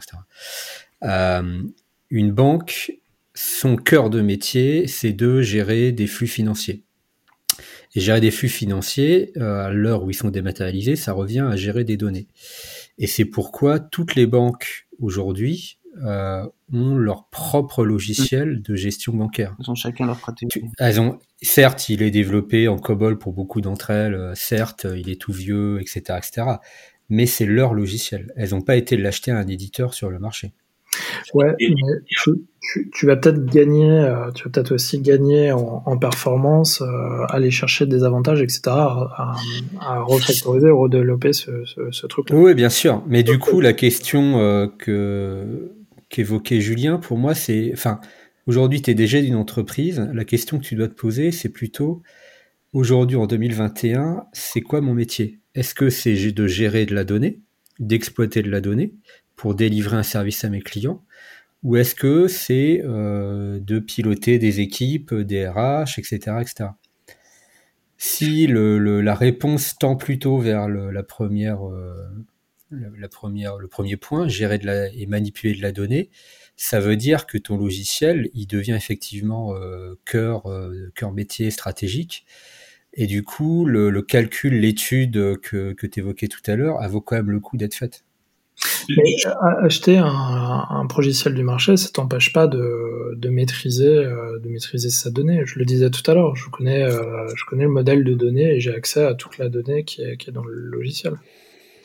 A: une banque, son cœur de métier c'est de gérer des flux financiers. Et gérer des flux financiers, à l'heure où ils sont dématérialisés, ça revient à gérer des données. Et c'est pourquoi toutes les banques aujourd'hui euh, ont leur propre logiciel de gestion bancaire.
B: Ils ont chacun leur stratégie.
A: Elles ont, certes, il est développé en COBOL pour beaucoup d'entre elles. euh, certes, il est tout vieux, etc., etc. Mais c'est leur logiciel. Elles n'ont pas été l'acheter à un éditeur sur le marché.
C: Ouais, mais tu, tu- tu vas peut-être gagner, euh, tu vas peut-être aussi gagner en, en performance, euh, aller chercher des avantages, etc., à, à refactoriser, redévelopper ce, ce, ce truc-là.
A: Oui, bien sûr. Mais du coup, la question euh, que qu'évoquait Julien, pour moi, c'est, enfin, aujourd'hui, tu es DG d'une entreprise. La question que tu dois te poser, c'est plutôt, aujourd'hui, en 2021, c'est quoi mon métier? Est-ce que c'est de gérer de la donnée, d'exploiter de la donnée? Pour délivrer un service à mes clients ou est-ce que c'est euh, de piloter des équipes, des RH, etc., etc. Si la réponse tend plutôt vers le- la première, euh, la, première, le premier point, gérer de la, et manipuler de la donnée, ça veut dire que ton logiciel, il devient effectivement euh, cœur, cœur métier stratégique. Et du coup, le, calcul, l'étude que, que tu évoquais tout à l'heure, elle vaut quand même le coup d'être faite.
C: Mais a- acheter un, un logiciel du marché, ça t'empêche pas de, de maîtriser, euh, de maîtriser sa donnée. Je le disais tout à l'heure, je connais, euh, je connais le modèle de données et j'ai accès à toute la donnée qui est, qui est dans le logiciel.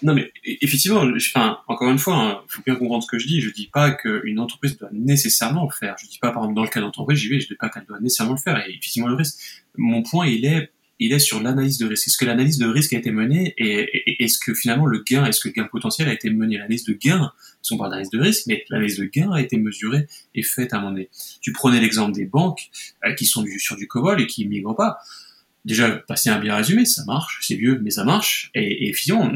D: Non, mais e- effectivement, je- enfin, encore une fois, il faut bien comprendre ce que je dis. Je dis pas qu'une entreprise doit nécessairement le faire. Je dis pas, par exemple, dans le cas d'entreprise, j'y vais, je dis pas qu'elle doit nécessairement le faire. Et effectivement, le risque. Mon point, il est, il est sur l'analyse de risque. Est-ce que l'analyse de risque a été menée et, est-ce que finalement le gain, est-ce que le gain potentiel a été mené? L'analyse de gain, si on parle d'analyse de risque, mais l'analyse de gain a été mesurée et faite à un moment donné. Tu prenais l'exemple des banques euh, qui sont sur du COBOL et qui migrent pas. Déjà, Bastien a bien résumé, ça marche, c'est vieux, mais ça marche. Et, et finalement,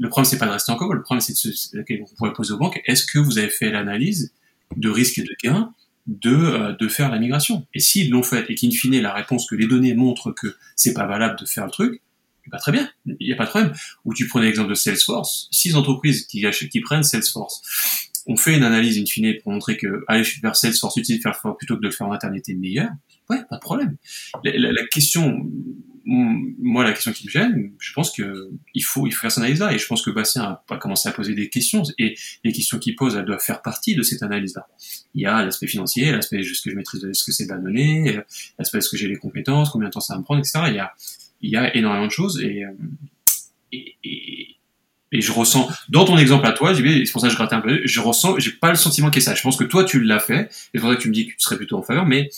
D: le problème, c'est pas de rester en COBOL. Le problème, c'est de se, vous pourrez poser aux banques. Est-ce que vous avez fait l'analyse de risque et de gain de, euh, de faire la migration? Et s'ils l'ont fait et qu'in fine, la réponse que les données montrent que c'est pas valable de faire le truc, bah, très bien. Il n'y a pas de problème. Ou tu prenais l'exemple de Salesforce. Six entreprises qui, qui prennent Salesforce ont fait une analyse in fine pour montrer que aller vers Salesforce, utiliser de faire plutôt que de le faire en interne était meilleur. Ouais, pas de problème. La, question, moi, la question qui me gêne, je pense que il faut, il faut faire cette analyse-là. Et je pense que Bastien a, commencé à poser des questions. Et les questions qu'il pose, elles doivent faire partie de cette analyse-là. Il y a l'aspect financier, l'aspect est-ce que je maîtrise de ce que c'est de la donnée, l'aspect est-ce que j'ai les compétences, combien de temps ça va me prendre, etc. Il y a, il y a énormément de choses. Et, euh, et, et, je ressens, dans ton exemple à toi, c'est pour ça que je grattais un peu, je ressens, j'ai pas le sentiment qu'il y ait ça. Je pense que toi, tu l'as fait, et c'est pour ça que tu me dis que tu serais plutôt en faveur, mais,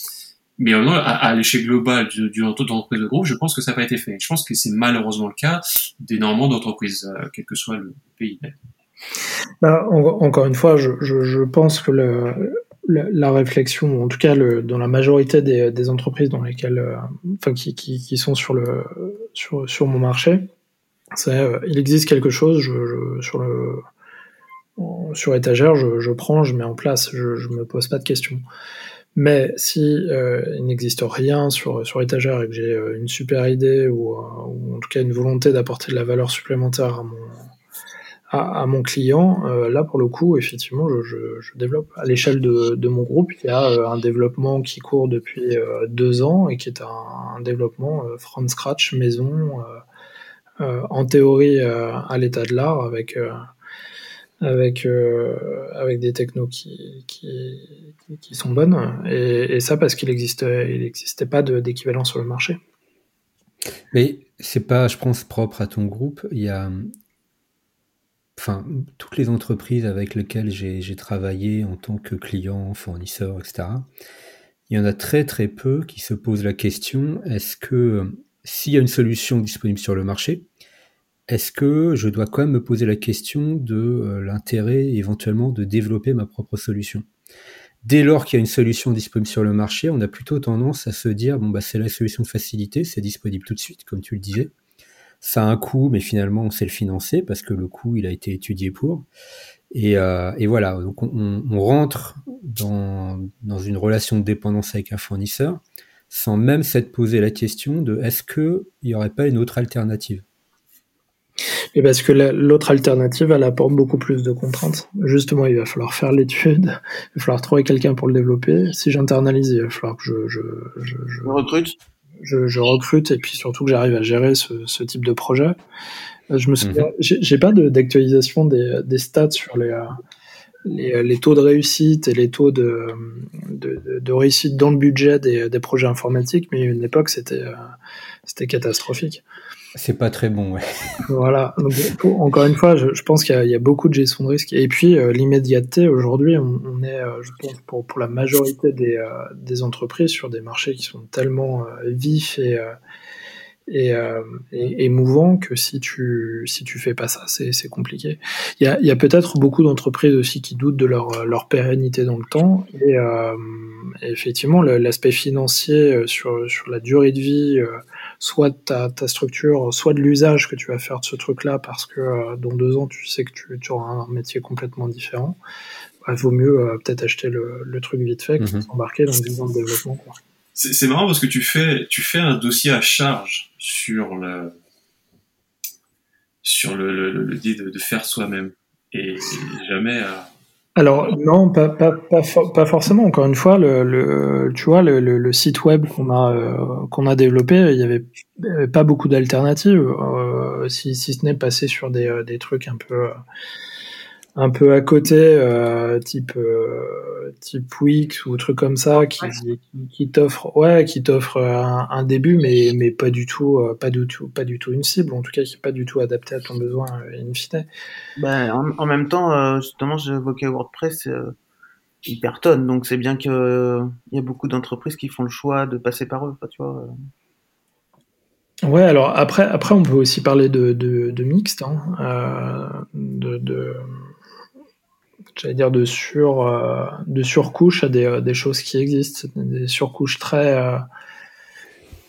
D: mais à, à l'échelle globale du, du d'entreprise de groupe, je pense que ça n'a pas été fait. Je pense que c'est malheureusement le cas d'énormément d'entreprises, euh, quel que soit le pays.
C: Bah, en- encore une fois, je, pense que la, réflexion, en tout cas dans la majorité des, entreprises dans lesquelles, euh, enfin qui, sont sur le sur, mon marché, c'est euh, il existe quelque chose sur sur étagère, je, prends, je mets en place, je, je me pose pas de questions. Mais si euh, il n'existe rien sur, sur étagère et que j'ai euh, une super idée ou, euh, ou en tout cas une volonté d'apporter de la valeur supplémentaire à mon, à, à mon client, euh, là pour le coup, effectivement, je, je, je développe. À l'échelle de, de mon groupe, il y a euh, un développement qui court depuis deux ans et qui est un, un développement from scratch, maison, en théorie à l'état de l'art, avec, avec, euh, avec des technos qui, qui, qui sont bonnes. Et, ça parce qu'il n'existait il pas d'équivalent sur le marché.
A: Mais c'est pas, je pense, propre à ton groupe. Il y a, enfin, toutes les entreprises avec lesquelles j'ai travaillé en tant que client, fournisseur, etc. Il y en a très très peu qui se posent la question est-ce que s'il y a une solution disponible sur le marché, est-ce que je dois quand même me poser la question de euh, l'intérêt éventuellement de développer ma propre solution? Dès lors qu'il y a une solution disponible sur le marché, on a plutôt tendance à se dire bon bah c'est la solution de facilité, c'est disponible tout de suite, comme tu le disais. Ça a un coût, mais finalement on sait le financer parce que le coût il a été étudié pour. Et, euh, voilà, donc on, on rentre dans, dans une relation de dépendance avec un fournisseur sans même s'être posé la question de est-ce qu'il n'y aurait pas une autre alternative?
C: Et parce que la- l'autre alternative, elle apporte beaucoup plus de contraintes. Justement, il va falloir faire l'étude, il va falloir trouver quelqu'un pour le développer. Si j'internalise, il va falloir que je, je, je, je,
B: Je recrute.
C: je, je recrute et puis surtout que j'arrive à gérer ce, ce type de projet. Euh, Je me souviens, j'ai j'ai pas de- d'actualisation des, des stats sur les, euh, les, taux de réussite et les taux de, de, réussite dans le budget des, des, projets informatiques, mais à une époque, c'était c'était catastrophique.
A: C'est pas très bon, ouais.
C: Voilà. encore une fois, je, pense qu'il y, a beaucoup de gestion de risque. Et puis, l'immédiateté, aujourd'hui, on, est, je pense, pour, la majorité des, des, entreprises sur des marchés qui sont tellement vifs et, euh, et, émouvant que si tu si tu fais pas ça, c'est compliqué. Il y a, y a peut-être beaucoup d'entreprises aussi qui doutent de leur, leur pérennité dans le temps et, euh, effectivement l'aspect financier euh, sur sur la durée de vie, soit de ta, ta structure, soit de l'usage que tu vas faire de ce truc-là, parce que dans deux ans tu sais que tu, tu auras un métier complètement différent. Il bah, vaut mieux peut-être acheter le, le, truc vite fait que mm-hmm. s'embarquer dans des ans de développement. Quoi.
D: C'est marrant parce que tu fais, tu fais un dossier à charge sur le, sur le, le, dit de, de faire soi-même et jamais à...
C: Alors non, pas, pas, pas, pas, forcément. Encore une fois, le, le tu vois, le, le, site web qu'on a euh, qu'on a développé, il y avait, pas beaucoup d'alternatives, euh, si, si ce n'est passer sur des, euh, des trucs un peu un peu à côté, euh, type euh, type Wix ou truc comme ça, qui, qui, t'offre ouais, qui t'offre un, début, mais mais pas du tout, euh, pas du tout, pas du tout une cible, en tout cas qui est pas du tout adapté à ton besoin in fine.
B: Ben, en, même temps, justement, j'évoquais WordPress, il cartonne, donc c'est bien que il y a beaucoup d'entreprises qui font le choix de passer par eux, tu vois.
C: Ouais, alors après, après, on peut aussi parler de, de, de mixte, hein, de, de, j'allais dire de sur euh, de surcouche à des, euh, des, choses qui existent, des surcouches très euh,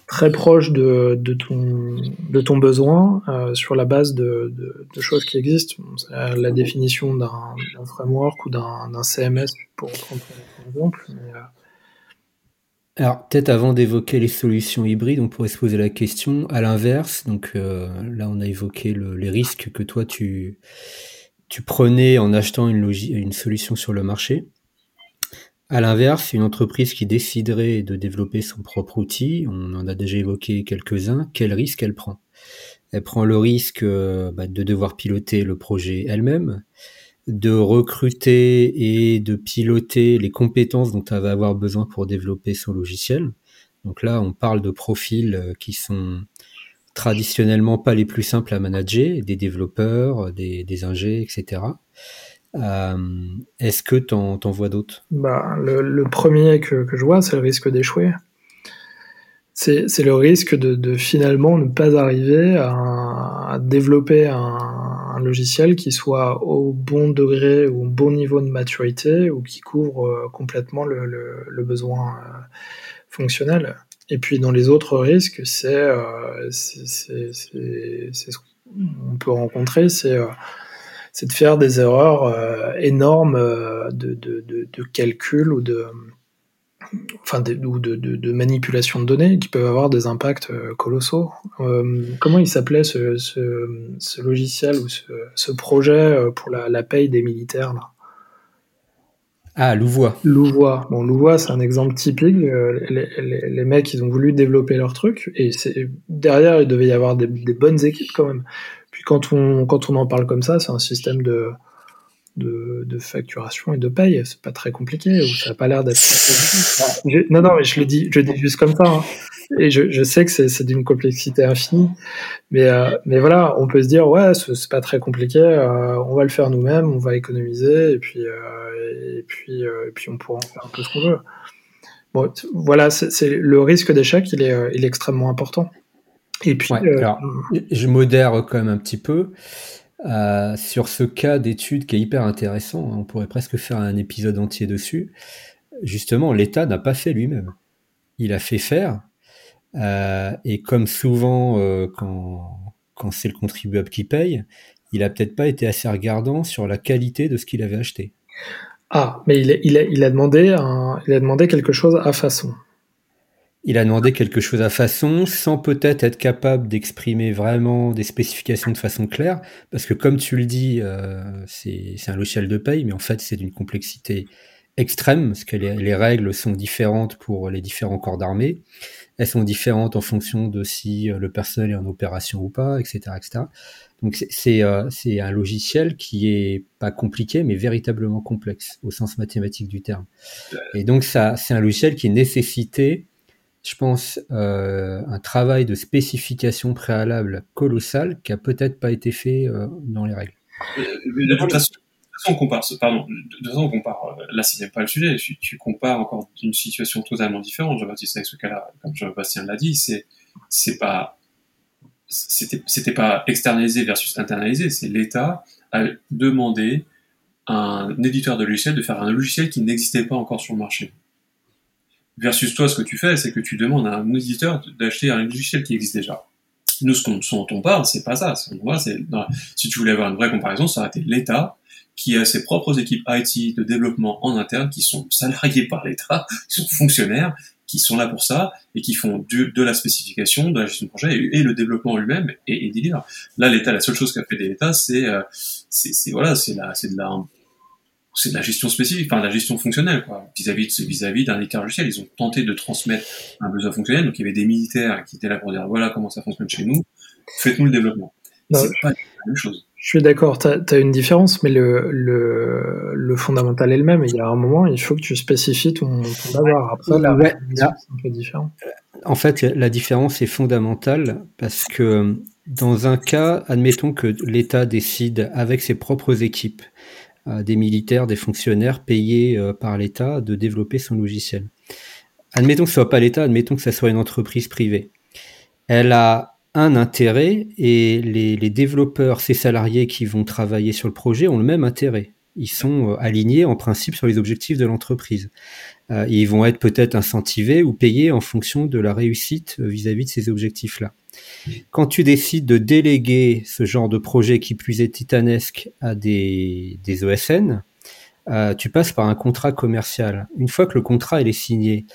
C: très proches de, de, ton de ton besoin sur la base de, de, choses qui existent. la définition d'un framework ou d'un CMS pour prendre un exemple.
A: alors peut-être avant d'évoquer les solutions hybrides, on pourrait se poser la question à l'inverse. Donc là, on a évoqué les risques que toi tu tu prenais en achetant une, solution sur le marché. À l'inverse, une entreprise qui déciderait de développer son propre outil, on en a déjà évoqué quelques-uns, quel risque elle prend? Elle prend le risque euh, bah, de devoir piloter le projet elle-même, de recruter et de piloter les compétences dont elle va avoir besoin pour développer son logiciel. Donc là, on parle de profils euh, qui sont traditionnellement pas les plus simples à manager, des développeurs, des, des ingés, etc. Euh, Est-ce que tu en, vois d'autres?
C: Bah, le, premier que, je vois, c'est le risque d'échouer. C'est le risque de, finalement ne pas arriver à, développer un, logiciel qui soit au bon degré ou au bon niveau de maturité ou qui couvre euh, complètement le besoin euh, fonctionnel. Et puis dans les autres risques, c'est euh, ce qu'on peut rencontrer, c'est euh, de faire des erreurs euh, énormes de, de, de, calcul ou de enfin de, de, manipulation de données qui peuvent avoir des impacts colossaux. Comment il s'appelait ce, ce, ce, logiciel ou ce, ce projet pour la, la paye des militaires là?
A: Ah, Louvois.
C: Louvois. Bon, Louvois, c'est un exemple typique. Euh, les, les, les, mecs, ils ont voulu développer leur truc, et c'est derrière, il devait y avoir des, des, bonnes équipes quand même. Puis quand on, quand on en parle comme ça, c'est un système de, de, de, facturation et de paye. C'est pas très compliqué, ça a pas l'air d'être. non, non, mais je le dis, je le dis juste comme ça. Hein. Et je, je, sais que c'est d'une complexité infinie, mais, euh, mais voilà, on peut se dire ouais, c'est pas très compliqué, euh, on va le faire nous-mêmes, on va économiser, et puis euh, et puis et puis on pourra en faire un peu ce qu'on veut. Bon, voilà, c'est le risque d'échec, il est il est extrêmement important.
A: Et puis, alors, je modère quand même un petit peu. Euh, sur ce cas d'étude qui est hyper intéressant, on pourrait presque faire un épisode entier dessus. Justement, l'État n'a pas fait lui-même. Il a fait faire, et comme souvent euh, quand, quand c'est le contribuable qui paye, il a peut-être pas été assez regardant sur la qualité de ce qu'il avait acheté.
C: Ah, mais il, a, il, a, il, a demandé un, il a demandé quelque chose à façon
A: il a demandé quelque chose à façon sans peut-être être capable d'exprimer vraiment des spécifications de façon claire, parce que comme tu le dis, euh, c'est un logiciel de paye, mais en fait c'est d'une complexité extrême, parce que les, règles sont différentes pour les différents corps d'armée. Elles sont différentes en fonction de si le personnel est en opération ou pas, etc. etc. Donc c'est c'est un logiciel qui est pas compliqué, mais véritablement complexe au sens mathématique du terme. Et donc ça, c'est un logiciel qui nécessitait je pense, euh, un travail de spécification préalable colossal qui a peut-être pas été fait euh, dans les règles.
D: de, toute façon, on compare, pardon, de, toute façon, on compare, euh, là, c'est pas le sujet, tu, compares encore d'une situation totalement différente, Jean-Baptiste, avec ce cas-là, comme Jean-Bastien l'a dit, c'est, c'est pas, c'était, pas externalisé versus internalisé, c'est l'État a demandé à un éditeur de logiciel de faire un logiciel qui n'existait pas encore sur le marché. Versus toi, ce que tu fais, c'est que tu demandes à un éditeur d'acheter un logiciel qui existe déjà. Nous, ce, dont on parle, c'est pas ça. c'est, si tu voulais avoir une vraie comparaison, ça aurait été l'État qui a ses propres équipes IT de développement en interne, qui sont salariés par l'État, qui sont fonctionnaires, qui sont là pour ça et qui font de, la spécification, de la gestion de projet et, le développement lui-même et, et délivre. Là, l'État, la seule chose qu'a fait l'État, c'est, euh, c'est, voilà, c'est la, c'est de la c'est de la gestion spécifique, enfin de la gestion fonctionnelle, quoi, vis-à-vis de vis-à-vis d'un état logiciel. Ils ont tenté de transmettre un besoin fonctionnel, donc il y avait des militaires qui étaient là pour dire voilà comment ça fonctionne chez nous, faites-nous le développement. C'est pas la même chose.
C: Je suis d'accord, tu as, une différence, mais le, le, le fondamental est le même. Il y a un moment, il faut que tu spécifies ton, ton avoir. Après, la ouais, c'est un peu différent.
A: En fait, la différence est fondamentale parce que dans un cas, admettons que l'État décide avec ses propres équipes des militaires, des fonctionnaires payés euh, par l'État de développer son logiciel. Admettons que ce soit pas l'État, admettons que ce soit une entreprise privée. Elle a un intérêt et les, les, développeurs, ces salariés qui vont travailler sur le projet ont le même intérêt. Ils sont euh, alignés en principe sur les objectifs de l'entreprise. Euh, ils vont être peut-être incentivés ou payés en fonction de la réussite vis-à-vis -vis de ces objectifs-là. Quand tu décides de déléguer ce genre de projet qui plus est titanesque à des, des ESN, euh, tu passes par un contrat commercial. Une fois que le contrat il est signé,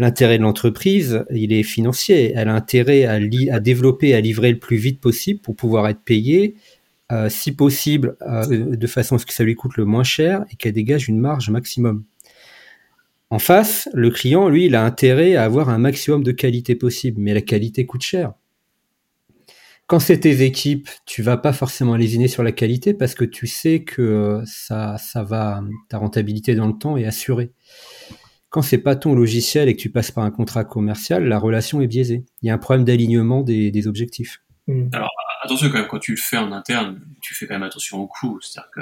A: l'intérêt de l'entreprise, il est financier. Elle a intérêt à, développer, à livrer le plus vite possible pour pouvoir être payée, euh, si possible, euh, de façon à ce que ça lui coûte le moins cher et qu'elle dégage une marge maximum. En face, le client, lui, il a intérêt à avoir un maximum de qualité possible, mais la qualité coûte cher quand c'est tes équipes, tu vas pas forcément lésiner sur la qualité parce que tu sais que euh, ça va, ta rentabilité dans le temps est assurée. Quand c'est pas ton logiciel et que tu passes par un contrat commercial, la relation est biaisée. Il y a un problème d'alignement des, objectifs.
D: Mmh. Alors, attention quand même, quand tu le fais en interne, tu fais quand même attention au coût. C'est-à-dire que,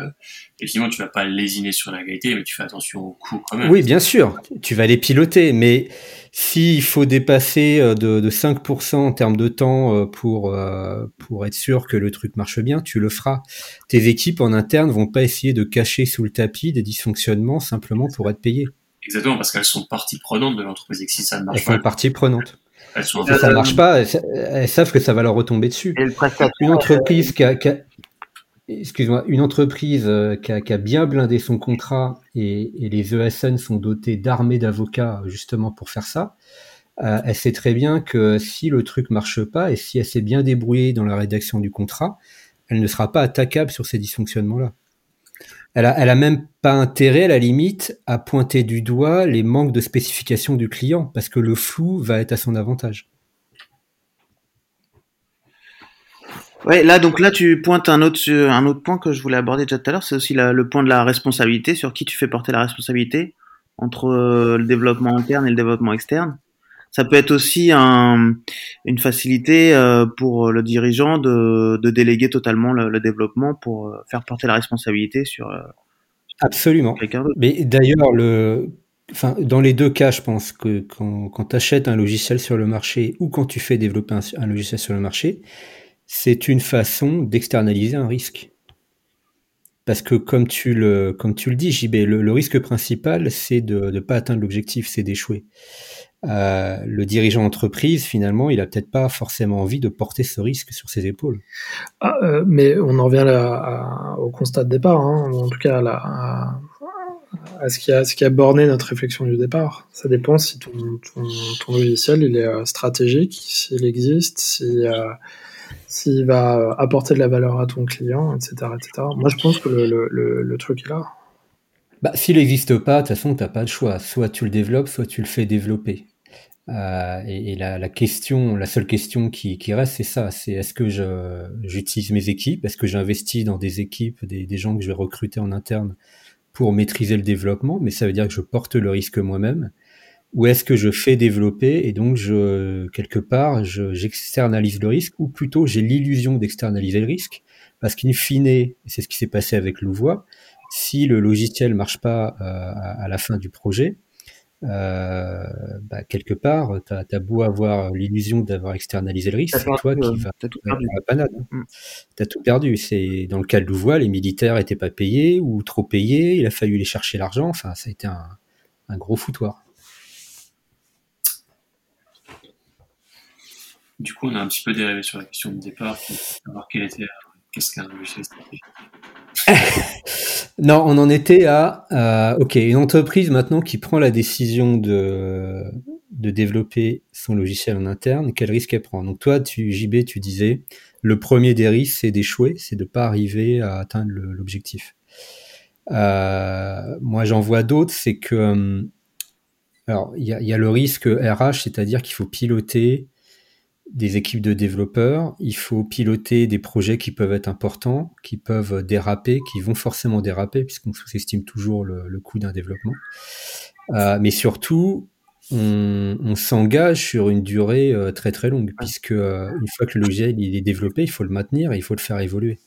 D: effectivement, tu vas pas lésiner sur la qualité, mais tu fais attention au coût quand même.
A: Oui, bien sûr. Tu vas les piloter, mais s'il faut dépasser euh, de, de 5% en termes de temps euh, pour, euh, pour être sûr que le truc marche bien, tu le feras. Tes équipes en interne vont pas essayer de cacher sous le tapis des dysfonctionnements simplement pour être payées.
D: Exactement, parce qu'elles sont partie prenante de l'entreprise et que si ça ne marche
A: pas. Elles sont partie prenante. Elles sont si ça ne marche pas, elles, savent que ça va leur retomber dessus. Une entreprise qui a, qui a excuse-moi, une entreprise euh, qui a, qui a, bien blindé son contrat et, et les ESN sont dotés d'armées d'avocats justement pour faire ça, euh, elle sait très bien que si le truc marche pas et si elle s'est bien débrouillée dans la rédaction du contrat, elle ne sera pas attaquable sur ces dysfonctionnements-là. Elle a, même pas intérêt, à la limite, à pointer du doigt les manques de spécification du client, parce que le flou va être à son avantage.
B: Ouais, là donc là tu pointes un autre un autre point que je voulais aborder déjà tout à l'heure, c'est aussi le point de la responsabilité, sur qui tu fais porter la responsabilité entre euh, le développement interne et le développement externe. Ça peut être aussi un, une facilité euh, pour le dirigeant de, de déléguer totalement le, développement pour euh, faire porter la responsabilité sur
A: absolument. Mais d'ailleurs le Enfin, dans les deux cas, je pense que quand, quand tu achètes un logiciel sur le marché ou quand tu fais développer un logiciel sur le marché, c'est une façon d'externaliser un risque. Parce que comme tu le, comme tu le dis, JB, le, risque principal, c'est de ne pas atteindre l'objectif, c'est d'échouer. Euh, le dirigeant d'entreprise, finalement, il a peut-être pas forcément envie de porter ce risque sur ses épaules.
C: Ah, euh, mais on en revient au constat de départ, hein, en tout cas à, ce, qui a, ce qui a borné notre réflexion du départ. Ça dépend si ton, ton, logiciel il est euh, stratégique, s'il existe, si s'il va apporter de la valeur à ton client, etc. etc. Moi, je pense que le, le, le, truc est là.
A: Bah, S'il n'existe pas, de toute façon, tu n'as pas de choix. Soit tu le développes, soit tu le fais développer. Euh, et, la, question, la seule question qui, reste, c'est ça, c'est est-ce que j'utilise mes équipes, est-ce que j'investis dans des équipes, des, des, gens que je vais recruter en interne pour maîtriser le développement, mais ça veut dire que je porte le risque moi-même, ou est-ce que je fais développer et donc je quelque part j'externalise le risque, ou plutôt j'ai l'illusion d'externaliser le risque, parce qu'in fine, c'est ce qui s'est passé avec Louvois, si le logiciel marche pas euh, à la fin du projet, euh, bah, quelque part, tu as, beau avoir l'illusion d'avoir externalisé le risque, c'est toi qui vas
B: as tout perdu.
A: la panade. Mm. Tu as tout perdu. C'est dans le cas de Louvois, les militaires étaient pas payés ou trop payés, il a fallu les chercher l'argent. Enfin, ça a été un, un gros foutoir.
D: Du coup, on a un petit peu dérivé sur la question de départ, savoir était, qu'est-ce qu'un logiciel stratégique.
A: non, on en était à, ok, une entreprise maintenant qui prend la décision de, de développer son logiciel en interne, quel risque elle prend? Donc toi, tu, JB, tu disais, le premier des risques, c'est d'échouer, c'est de pas arriver à atteindre l'objectif. Euh, moi, j'en vois d'autres, c'est que, euh, alors, il y a, le risque RH, c'est-à-dire qu'il faut piloter des équipes de développeurs, il faut piloter des projets qui peuvent être importants, qui peuvent déraper, qui vont forcément déraper, puisqu'on sous-estime toujours le, coût d'un développement. Euh, mais surtout, on, s'engage sur une durée euh, très très longue, puisque euh, une fois que le logiciel il est développé, il faut le maintenir et il faut le faire évoluer.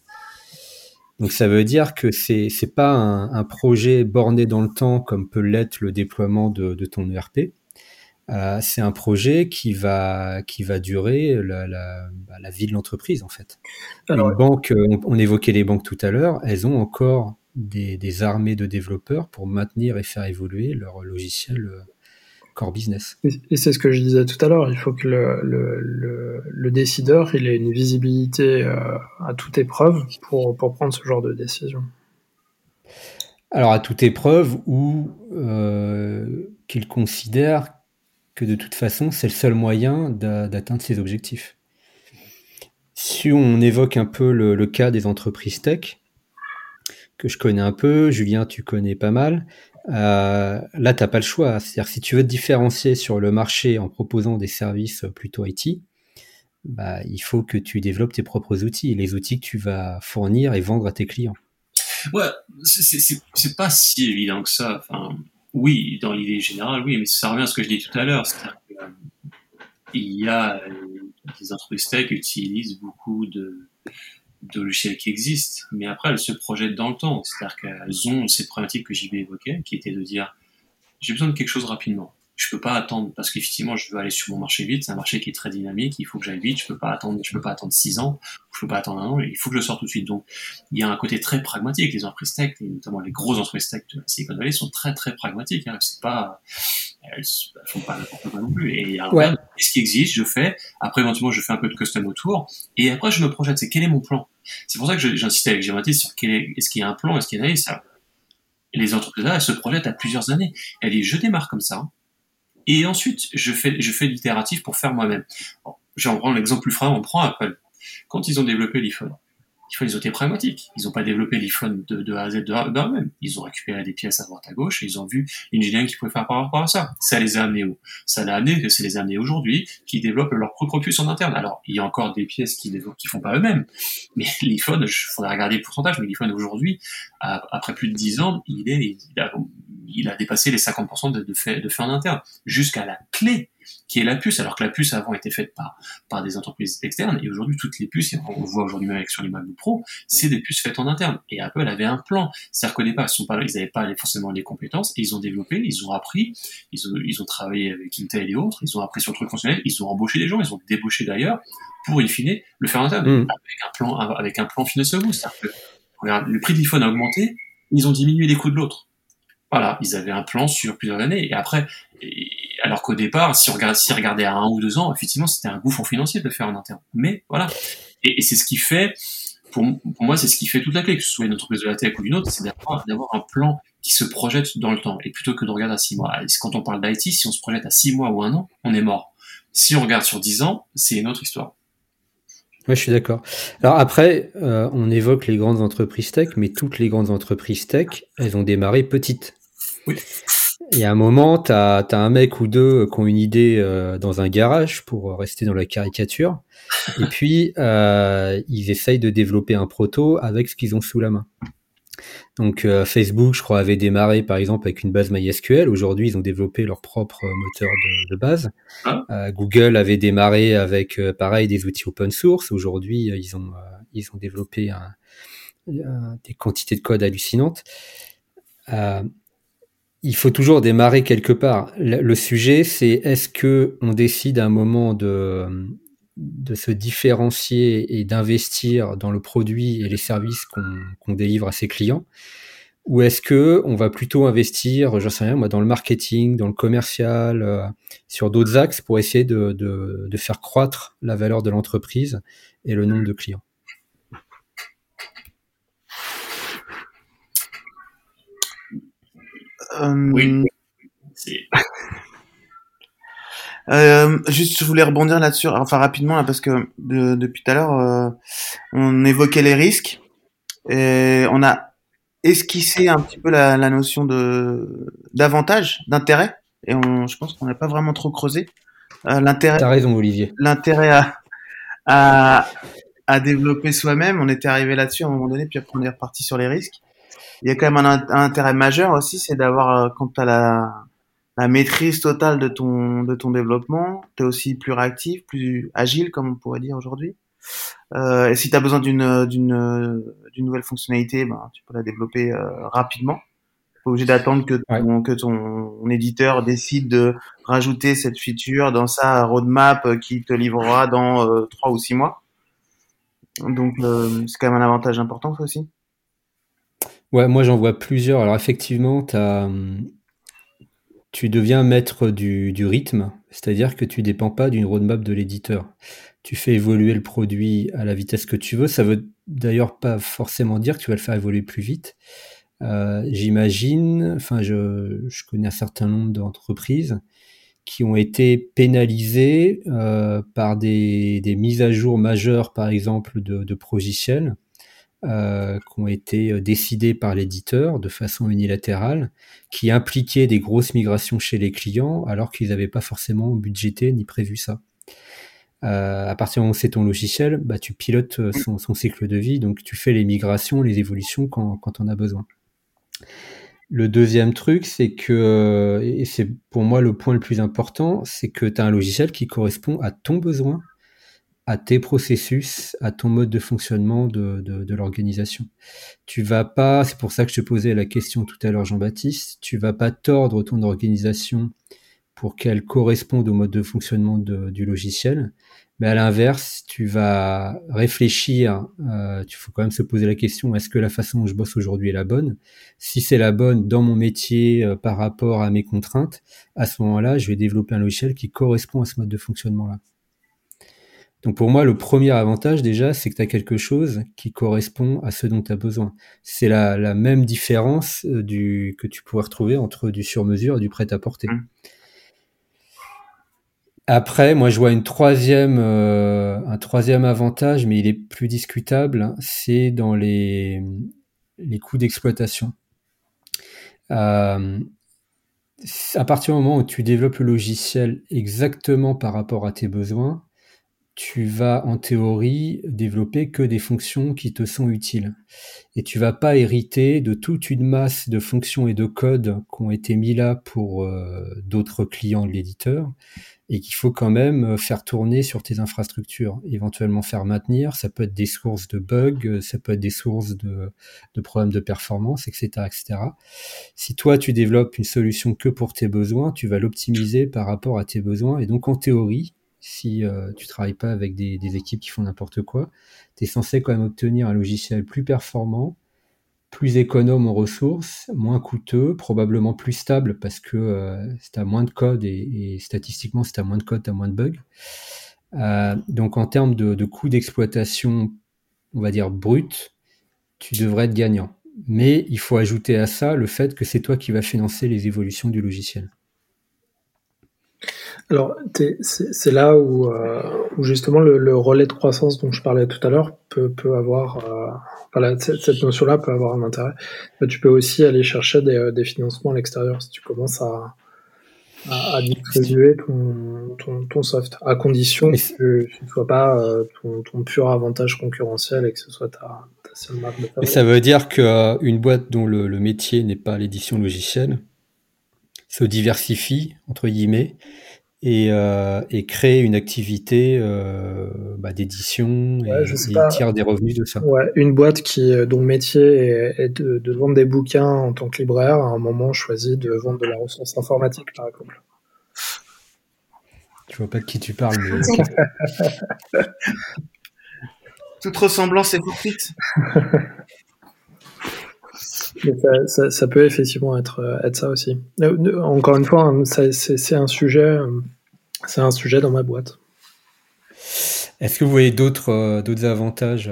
A: Donc ça veut dire que c'est c'est pas un, projet borné dans le temps comme peut l'être le déploiement de, de ton ERP euh, c'est un projet qui va, qui va durer la, la, bah, la vie de l'entreprise, en fait. Alors, banque, on, évoquait les banques tout à l'heure, elles ont encore des, des, armées de développeurs pour maintenir et faire évoluer leur logiciel euh, core business.
C: Et, c'est ce que je disais tout à l'heure, il faut que le, le, le, décideur il ait une visibilité euh, à toute épreuve pour, pour prendre ce genre de décision.
A: Alors à toute épreuve ou qu'il considère que de toute façon, c'est le seul moyen d'atteindre ses objectifs. Si on évoque un peu le, cas des entreprises tech, que je connais un peu, Julien, tu connais pas mal, euh, là, tu n'as pas le choix. C'est-à-dire si tu veux te différencier sur le marché en proposant des services plutôt IT, bah, il faut que tu développes tes propres outils, les outils que tu vas fournir et vendre à tes clients.
D: Ouais, c'est pas si évident que ça. Oui, dans l'idée générale, oui, mais ça revient à ce que je dis tout à l'heure. Euh, il y a euh, des entreprises qui utilisent beaucoup de, logiciels qui existent, mais après elles se projettent dans le temps. C'est-à-dire qu'elles ont cette problématique que JB évoquait, qui était de dire j'ai besoin de quelque chose rapidement je peux pas attendre parce qu'effectivement je veux aller sur mon marché vite c'est un marché qui est très dynamique il faut que j'aille vite je peux pas attendre je peux pas attendre six ans je peux pas attendre un an il faut que je sorte tout de suite. Donc il y a un côté très pragmatique les entreprises tech et notamment les grosses entreprises tech de la Silicon Valley sont très très pragmatiques hein. c'est pas elles, font pas n'importe quoi non plus. Et il y a un ce qui existe je fais après éventuellement je fais un peu de custom autour et après je me projette c'est quel est mon plan? C'est pour ça que j'insiste avec Gématis sur quel est, est-ce qu'il y a un plan est-ce qu'il y a ça les entreprises là elles se projettent à plusieurs années. Elles disent je démarre comme ça et ensuite, je fais, je fais l'itératif pour faire moi-même. Bon, je vais en prendre l'exemple plus frais, on prend Apple. Quand ils ont développé l'iPhone, ils ont été pragmatiques. Ils n'ont pas développé l'iPhone de, A à Z de eux-mêmes. Ils ont récupéré des pièces à droite à gauche et ils ont vu l'ingénierie qu'ils pouvaient faire par rapport à ça. Ça les a amenés où? Ça l'a amené, c'est les a amenés aujourd'hui qui développent leur propre puce en interne. Alors, il y a encore des pièces qui qui font pas eux-mêmes. Mais l'iPhone, il faudrait regarder le pourcentage, mais l'iPhone aujourd'hui, après plus de 10 ans, il est, il a dépassé les 50% de, de, fait, de fait en interne, jusqu'à la clé qui est la puce, alors que la puce avant était faite par, par des entreprises externes, et aujourd'hui toutes les puces, et on voit aujourd'hui même avec sur les MacBook Pro, c'est des puces faites en interne. Et Apple avait un plan, c'est-à-dire qu'au départ ils n'avaient pas forcément les compétences, et ils ont développé, ils ont appris, ils ont, ils ont travaillé avec Intel et autres, ils ont appris sur le truc fonctionnel, ils ont embauché des gens, ils ont débauché d'ailleurs, pour in fine le faire en interne, mm. avec un plan, avec un plan financier. C'est-à-dire que regarde, le prix de l'iPhone a augmenté, ils ont diminué les coûts de l'autre. Voilà, ils avaient un plan sur plusieurs années. Et après, alors qu'au départ, si on regarde, si regardait à un ou deux ans, effectivement, c'était un gouffre financier de le faire en interne. Mais voilà. Et, c'est ce qui fait, pour, moi, c'est ce qui fait toute la clé, que ce soit une entreprise de la tech ou une autre, c'est d'avoir un plan qui se projette dans le temps. Et plutôt que de regarder à six mois. Quand on parle d'IT, si on se projette à six mois ou un an, on est mort. Si on regarde sur dix ans, c'est une autre histoire.
A: Oui, je suis d'accord. Alors après, euh, on évoque les grandes entreprises tech, mais toutes les grandes entreprises tech, elles ont démarré petites.
D: Oui.
A: Et à un moment, tu as, un mec ou deux qui ont une idée euh, dans un garage, pour rester dans la caricature, et puis euh, ils essayent de développer un proto avec ce qu'ils ont sous la main. Donc euh, Facebook, je crois, avait démarré par exemple avec une base MySQL. Aujourd'hui, ils ont développé leur propre moteur de, base. Ah. Google avait démarré avec, pareil, des outils open source. Aujourd'hui, ils ont ils ont développé des quantités de code hallucinantes il faut toujours démarrer quelque part. Le, sujet, c'est est-ce que on décide à un moment de, de se différencier et d'investir dans le produit et les services qu'on délivre à ses clients, ou est-ce que on va plutôt investir, je sais rien, moi, dans le marketing, dans le commercial, euh, sur d'autres axes pour essayer de, de, de faire croître la valeur de l'entreprise et le nombre de clients?
B: Oui. Euh, juste, je voulais rebondir là-dessus, enfin rapidement là, parce que depuis tout à l'heure, euh, on évoquait les risques et on a esquissé un petit peu la, notion de d'avantage, d'intérêt, et on, je pense qu'on n'a pas vraiment trop creusé
A: euh, l'intérêt. T'as raison, Olivier.
B: L'intérêt à, à, à développer soi-même. On était arrivé là-dessus à un moment donné, puis après on est reparti sur les risques il y a quand même un, intérêt majeur aussi, c'est d'avoir euh, quand tu as la, la maîtrise totale de ton de ton développement, tu es aussi plus réactif, plus agile comme on pourrait dire aujourd'hui. Euh, et si tu as besoin d'une d'une d'une nouvelle fonctionnalité, ben tu peux la développer euh, rapidement. Pas obligé d'attendre que ton, que ton éditeur décide de rajouter cette feature dans sa roadmap qui te livrera dans euh, trois ou six mois. Donc euh, c'est quand même un avantage important ça aussi.
A: Ouais, moi j'en vois plusieurs. Alors effectivement, hum, tu deviens maître du, rythme, c'est-à-dire que tu dépends pas d'une roadmap de l'éditeur. Tu fais évoluer le produit à la vitesse que tu veux. Ça veut d'ailleurs pas forcément dire que tu vas le faire évoluer plus vite. Euh, j'imagine, enfin je, connais un certain nombre d'entreprises qui ont été pénalisées euh, par des, mises à jour majeures, par exemple, de, de euh, qui ont été euh, décidés par l'éditeur de façon unilatérale, qui impliquaient des grosses migrations chez les clients, alors qu'ils n'avaient pas forcément budgété ni prévu ça. Euh, à partir du moment où c'est ton logiciel, bah, tu pilotes euh, son, cycle de vie, donc tu fais les migrations, les évolutions quand, quand on a besoin. Le deuxième truc, c'est que, et c'est pour moi le point le plus important, c'est que tu as un logiciel qui correspond à ton besoin à tes processus, à ton mode de fonctionnement de, l'organisation. Tu vas pas, c'est pour ça que je te posais la question tout à l'heure, Jean-Baptiste, tu vas pas tordre ton organisation pour qu'elle corresponde au mode de fonctionnement du logiciel, mais à l'inverse, tu vas réfléchir, euh, il faut quand même se poser la question, est-ce que la façon dont je bosse aujourd'hui est la bonne? Si c'est la bonne dans mon métier euh, par rapport à mes contraintes, à ce moment-là, je vais développer un logiciel qui correspond à ce mode de fonctionnement-là. Donc pour moi, le premier avantage déjà, c'est que tu as quelque chose qui correspond à ce dont tu as besoin. C'est la, la, même différence euh, du, que tu pourrais retrouver entre du sur-mesure et du prêt-à-porter. Mmh. Après, moi je vois une troisième, euh, un troisième avantage, mais il est plus discutable, c'est dans les, les coûts d'exploitation. Euh, à partir du moment où tu développes le logiciel exactement par rapport à tes besoins, tu vas en théorie développer que des fonctions qui te sont utiles. Et tu vas pas hériter de toute une masse de fonctions et de codes qui ont été mis là pour euh, d'autres clients de l'éditeur et qu'il faut quand même faire tourner sur tes infrastructures, éventuellement faire maintenir. Ça peut être des sources de bugs, ça peut être des sources de, de problèmes de performance, etc., etc. Si toi tu développes une solution que pour tes besoins, tu vas l'optimiser par rapport à tes besoins et donc en théorie, si euh, tu travailles pas avec des, équipes qui font n'importe quoi, tu es censé quand même obtenir un logiciel plus performant, plus économe en ressources, moins coûteux, probablement plus stable parce que euh, tu as moins de code et, statistiquement, si tu as moins de code, tu as moins de bugs. Euh, donc en termes de, de coût d'exploitation, on va dire brut, tu devrais être gagnant. Mais il faut ajouter à ça le fait que c'est toi qui vas financer les évolutions du logiciel.
C: Alors, c'est là où, euh, où justement le, relais de croissance dont je parlais tout à l'heure peut, peut avoir, euh, voilà, cette, notion-là peut avoir un intérêt. Mais tu peux aussi aller chercher des, des financements à l'extérieur si tu commences à, à, à distribuer ton, ton, ton, soft, à condition que ce ne soit pas euh, ton, ton, pur avantage concurrentiel et que ce soit ta, ta seule marque de.
A: Et ça veut dire qu'une boîte dont le, le métier n'est pas l'édition logicielle se diversifie, entre guillemets, et, euh, et créer une activité euh, bah, d'édition et, tire des revenus de ça.
C: Ouais, une boîte qui dont le métier est, de, de, vendre des bouquins en tant que libraire, à un moment choisit de vendre de la ressource informatique, par exemple.
A: Je vois pas de qui tu parles. Mais...
B: Toute ressemblance est fortuite.
C: ça, peut effectivement être, être ça aussi. Euh, encore une fois, hein, c'est un sujet, euh, c'est un sujet dans ma boîte.
A: Est-ce que vous voyez euh, d'autres avantages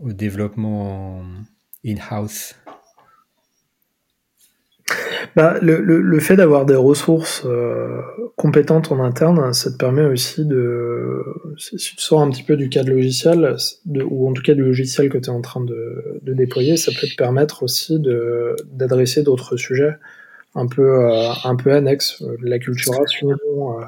A: au développement in-house?
C: Bah, le, le, le, fait d'avoir des ressources euh, compétentes en interne, ça te permet aussi de, si tu sors un petit peu du cadre logiciel, de, ou en tout cas du logiciel que tu es en train de, de, déployer, ça peut te permettre aussi d'adresser d'autres sujets un peu, euh, un peu annexes, la culturation. Euh.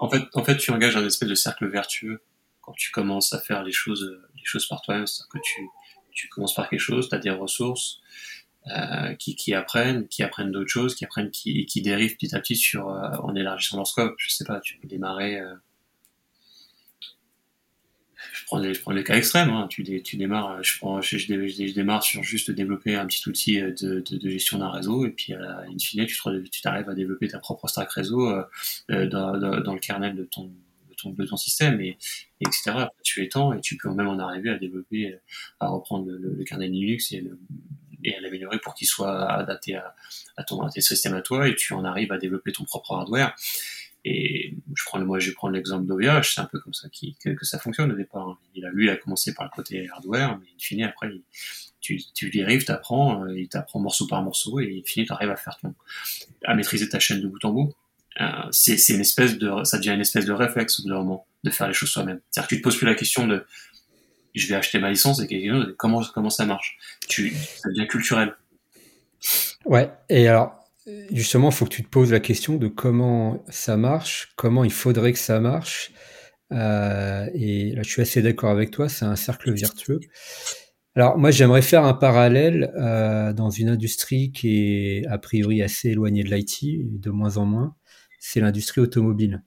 D: En, fait, en fait, tu engages un espèce de cercle vertueux quand tu commences à faire les choses, les choses par toi-même, c'est-à-dire que tu, tu commences par quelque chose, tu as des ressources, euh, qui, qui, apprennent, qui apprennent d'autres choses, qui apprennent, qui, qui dérivent petit à petit sur euh, en élargissant leur scope. Je sais pas, tu peux démarrer. Euh, je prends les, je prends le cas extrême. Hein. Tu, démarres, je prends, je, démarre sur juste développer un petit outil de, de, de gestion d'un réseau et puis à in fine, tu t'arrives à développer ta propre stack réseau dans, dans, le kernel de ton ton, système et, etc. tu étends et tu peux même en arriver à développer, à reprendre le, le, le kernel Linux et le, et à l'améliorer pour qu'il soit adapté à, ton, à tes systèmes à toi et tu en arrives à développer ton propre hardware. Et je prends moi, je vais l'exemple d'OVH, c'est un peu comme ça que, ça fonctionne au départ. Il a, lui, il a commencé par le côté hardware, mais in fine, après, tu, tu dérives, t'apprends, euh, il t'apprend morceau par morceau, et in fine, tu arrives à faire à maîtriser ta chaîne de bout en bout. Euh, c'est une espèce de, ça devient une espèce de réflexe au bout d'un moment, de faire les choses soi-même. C'est-à-dire que tu te poses plus la question de, je vais acheter ma licence et comment comment ça marche? Tu, ça devient culturel.
A: Ouais. Et alors, justement, il faut que tu te poses la question de comment ça marche, comment il faudrait que ça marche. Euh, et là, je suis assez d'accord avec toi. C'est un cercle vertueux. Alors, moi, j'aimerais faire un parallèle euh, dans une industrie qui est a priori assez éloignée de l'IT, de moins en moins. C'est l'industrie automobile.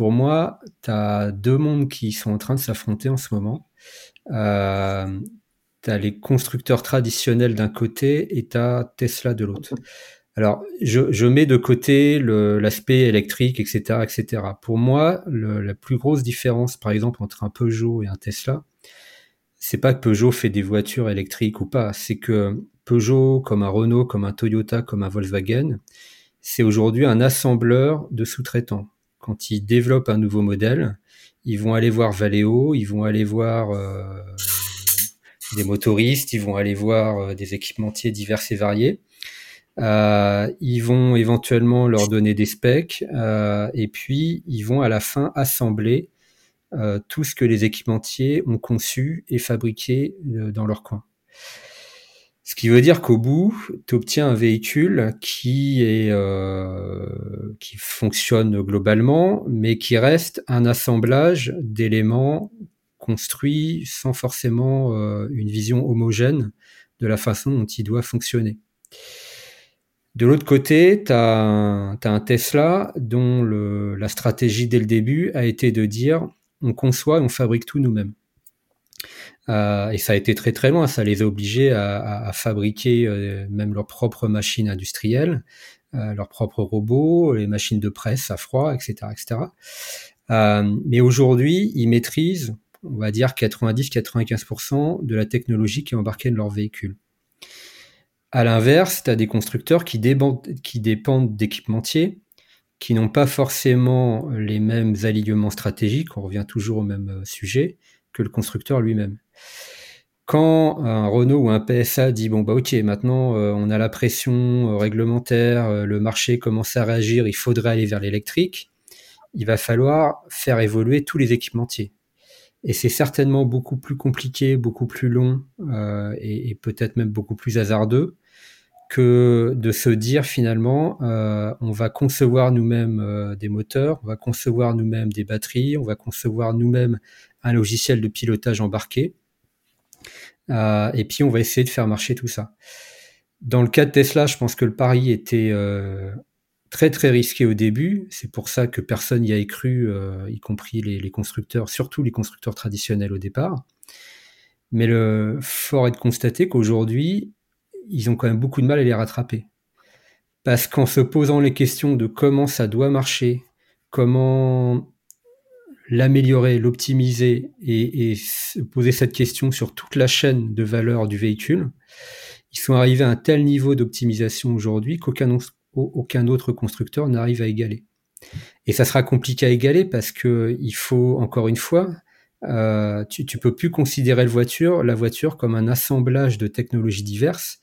A: Pour moi, tu as deux mondes qui sont en train de s'affronter en ce moment. Euh, tu as les constructeurs traditionnels d'un côté et tu as Tesla de l'autre. Alors, je, mets de côté l'aspect électrique, etc., etc. Pour moi, la plus grosse différence, par exemple, entre un Peugeot et un Tesla, c'est pas que Peugeot fait des voitures électriques ou pas, c'est que Peugeot, comme un Renault, comme un Toyota, comme un Volkswagen, c'est aujourd'hui un assembleur de sous-traitants. Quand ils développent un nouveau modèle, ils vont aller voir Valeo, ils vont aller voir euh, des motoristes, ils vont aller voir euh, des équipementiers divers et variés. Euh, ils vont éventuellement leur donner des specs et puis ils vont à la fin assembler tout ce que les équipementiers ont conçu et fabriqué dans leur coin. Ce qui veut dire qu'au bout, tu obtiens un véhicule qui est euh, qui fonctionne globalement, mais qui reste un assemblage d'éléments construits sans forcément euh, une vision homogène de la façon dont il doit fonctionner. De l'autre côté, tu as, un Tesla dont la stratégie dès le début a été de dire on conçoit on fabrique tout nous-mêmes. Euh, et ça a été très très loin, ça les a obligés à, fabriquer euh, même leurs propres machines industrielles, euh, leurs propres robots, les machines de presse à froid, etc. etc. Mais aujourd'hui, ils maîtrisent, on va dire, 90-95% de la technologie qui est embarquée dans leur véhicule. À l'inverse, tu as des constructeurs qui, qui dépendent d'équipementiers, qui n'ont pas forcément les mêmes alignements stratégiques, on revient toujours au même sujet, que le constructeur lui-même. Quand un Renault ou un PSA dit bon bah ok maintenant euh, on a la pression euh, réglementaire, euh, le marché commence à réagir, il faudrait aller vers l'électrique, il va falloir faire évoluer tous les équipementiers. Et c'est certainement beaucoup plus compliqué, beaucoup plus long et, peut-être même beaucoup plus hasardeux que de se dire finalement on va concevoir nous-mêmes des moteurs, on va concevoir nous-mêmes des batteries, on va concevoir nous-mêmes un logiciel de pilotage embarqué et puis on va essayer de faire marcher tout ça. Dans le cas de Tesla, je pense que le pari était très très risqué au début. C'est pour ça que personne n'y a cru, euh, y compris les, constructeurs, surtout les constructeurs traditionnels au départ. Mais le fort est de constater qu'aujourd'hui, ils ont quand même beaucoup de mal à les rattraper. Parce qu'en se posant les questions de comment ça doit marcher, comment l'améliorer, l'optimiser et, et, poser cette question sur toute la chaîne de valeur du véhicule, ils sont arrivés à un tel niveau d'optimisation aujourd'hui qu'aucun aucun autre constructeur n'arrive à égaler. Et ça sera compliqué à égaler parce que il faut encore une fois, euh, tu, tu peux plus considérer la voiture, la voiture comme un assemblage de technologies diverses.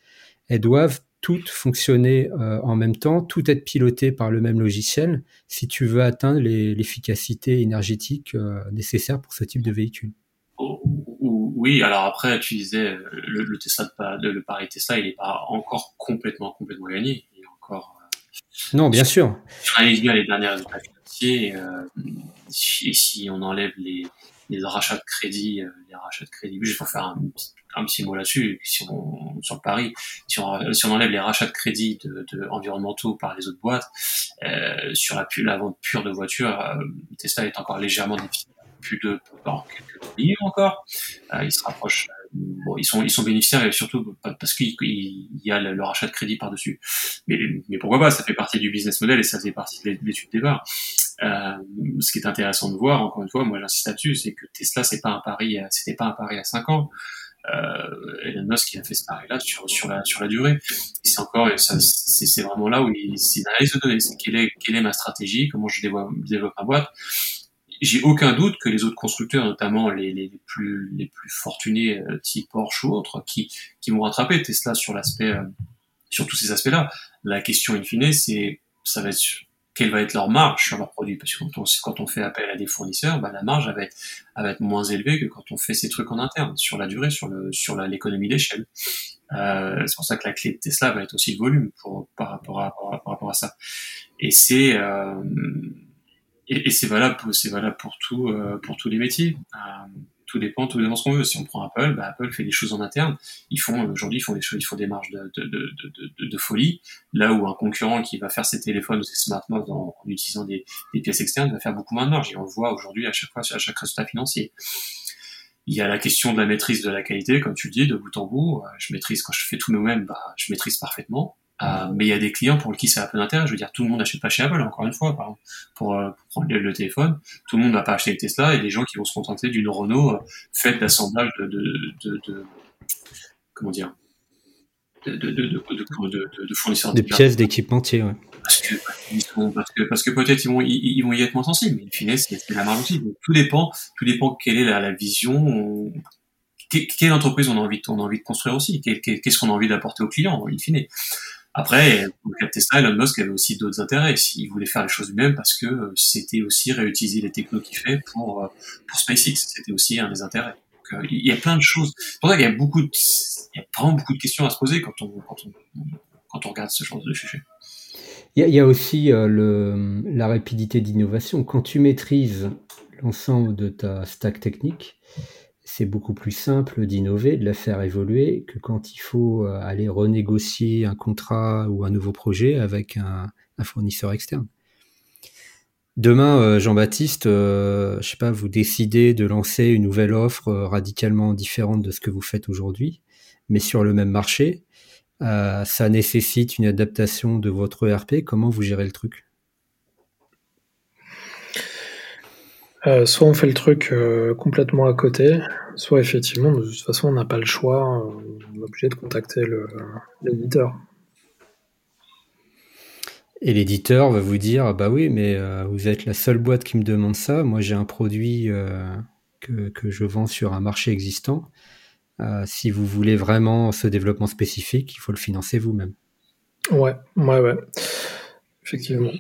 A: Elles doivent toutes fonctionner euh, en même temps, tout être piloté par le même logiciel si tu veux atteindre l'efficacité énergétique euh, nécessaire pour ce type de véhicule.
D: Oui, alors après, tu disais le, le Tesla, de, le pari Tesla, il n'est pas encore complètement complètement gagné. Il est encore
A: non, bien sûr.
D: Si on analyse bien les derniers résultats financiers, euh, et si on enlève les, les rachats de crédit, euh, les rachats de crédit, je vais faire un, un petit mot là-dessus, si on, sur Paris, si on, si on enlève les rachats de crédit de, de environnementaux par les autres boîtes, euh, sur la, la vente pure de voitures, euh, Tesla est encore légèrement déficitaire plus de quelques millions encore. Euh, il se rapproche bon, ils sont ils sont bénéficiaires et surtout parce qu'il y a le, rachat de crédit par dessus. Mais mais pourquoi pas Ça fait partie du business model et ça fait partie de l'étude des départ. Euh, ce qui est intéressant de voir, encore une fois, moi j'insiste là-dessus, c'est que Tesla c'est pas un pari, c'était pas un pari à 5 ans. Euh, Elon Musk il a fait ce pari-là sur sur la sur la durée. C'est encore c'est vraiment là où il c'est une analyse de quelle est quelle est ma stratégie, comment je développe, ma boîte j'ai aucun doute que les autres constructeurs, notamment les, les, plus les plus fortunés, euh, type Porsche ou autres, qui qui vont rattraper Tesla sur euh, sur tous ces aspects-là. La question in fine, c'est ça va être quelle va être leur marge sur leurs produits parce que quand on, fait appel à des fournisseurs, bah, la marge va être, va être moins élevée que quand on fait ces trucs en interne sur la durée, sur sur l'économie d'échelle. Euh, c'est pour ça que la clé de Tesla va être aussi le volume par, rapport à, par, rapport à ça. Et c'est euh, et, c'est valable, valable pour tout, euh, pour tous les métiers. Euh, tout dépend, tout dépend ce qu'on veut. Si on prend Apple, bah Apple fait des choses en interne. Ils font aujourd'hui, ils font des choses, ils font des marges de, folie. Là où un concurrent qui va faire ses téléphones ou ses smartphones en, en utilisant des, des, pièces externes va faire beaucoup moins de marge. Et on le voit aujourd'hui à chaque fois, à chaque résultat financier. Il y a la question de la maîtrise de la qualité, comme tu le dis, de bout en bout. Euh, je maîtrise quand je fais tout nous-mêmes, bah, je maîtrise parfaitement. Euh, mais il y a des clients pour qui ça a peu d'intérêt. Je veux dire, tout le monde n'achète pas chez Apple, encore une fois, par exemple, pour, euh, pour prendre le, téléphone. Tout le monde ne va pas acheter une Tesla et des gens qui vont se contenter d'une Renault euh, faite d'assemblage de, de, de, de, comment dire, de, de, de, de, de fournisseurs.
A: Des pièces d'équipementiers, ouais.
D: Parce que, parce que, parce que peut-être ils vont, ils, vont y être moins sensibles, mais in fine, c'est la marge aussi. Donc, tout dépend, tout dépend quelle est la, la vision, quelle entreprise on a envie, on a envie de construire aussi, qu'est-ce qu'on a envie d'apporter aux clients, in fine. Après, pour de Tesla, Elon Musk avait aussi d'autres intérêts. Il voulait faire les choses lui-même parce que euh, c'était aussi réutiliser les technos qu'il fait pour, euh, pour SpaceX. C'était aussi un des intérêts. Euh, il y a plein de choses. C'est pour ça qu'il y a beaucoup il y a vraiment beaucoup de questions à se poser quand on, quand on, quand on regarde ce genre de sujet.
A: Il y a, aussi le, la rapidité d'innovation. Quand tu maîtrises l'ensemble de ta stack technique, c'est beaucoup plus simple d'innover, de la faire évoluer que quand il faut euh, aller renégocier un contrat ou un nouveau projet avec un, fournisseur externe. Demain, euh, Jean-Baptiste, euh, je sais pas, vous décidez de lancer une nouvelle offre radicalement différente de ce que vous faites aujourd'hui, mais sur le même marché. ça nécessite une adaptation de votre ERP. Comment vous gérez le truc?
C: Euh, soit on fait le truc euh, complètement à côté, soit effectivement, de toute façon, on n'a pas le choix, on est obligé de contacter l'éditeur.
A: Et l'éditeur va vous dire, bah oui, mais euh, vous êtes la seule boîte qui me demande ça. Moi, j'ai un produit que, que, je vends sur un marché existant. si vous voulez vraiment ce développement spécifique, il faut le financer vous-même.
C: Ouais, ouais, ouais. Effectivement.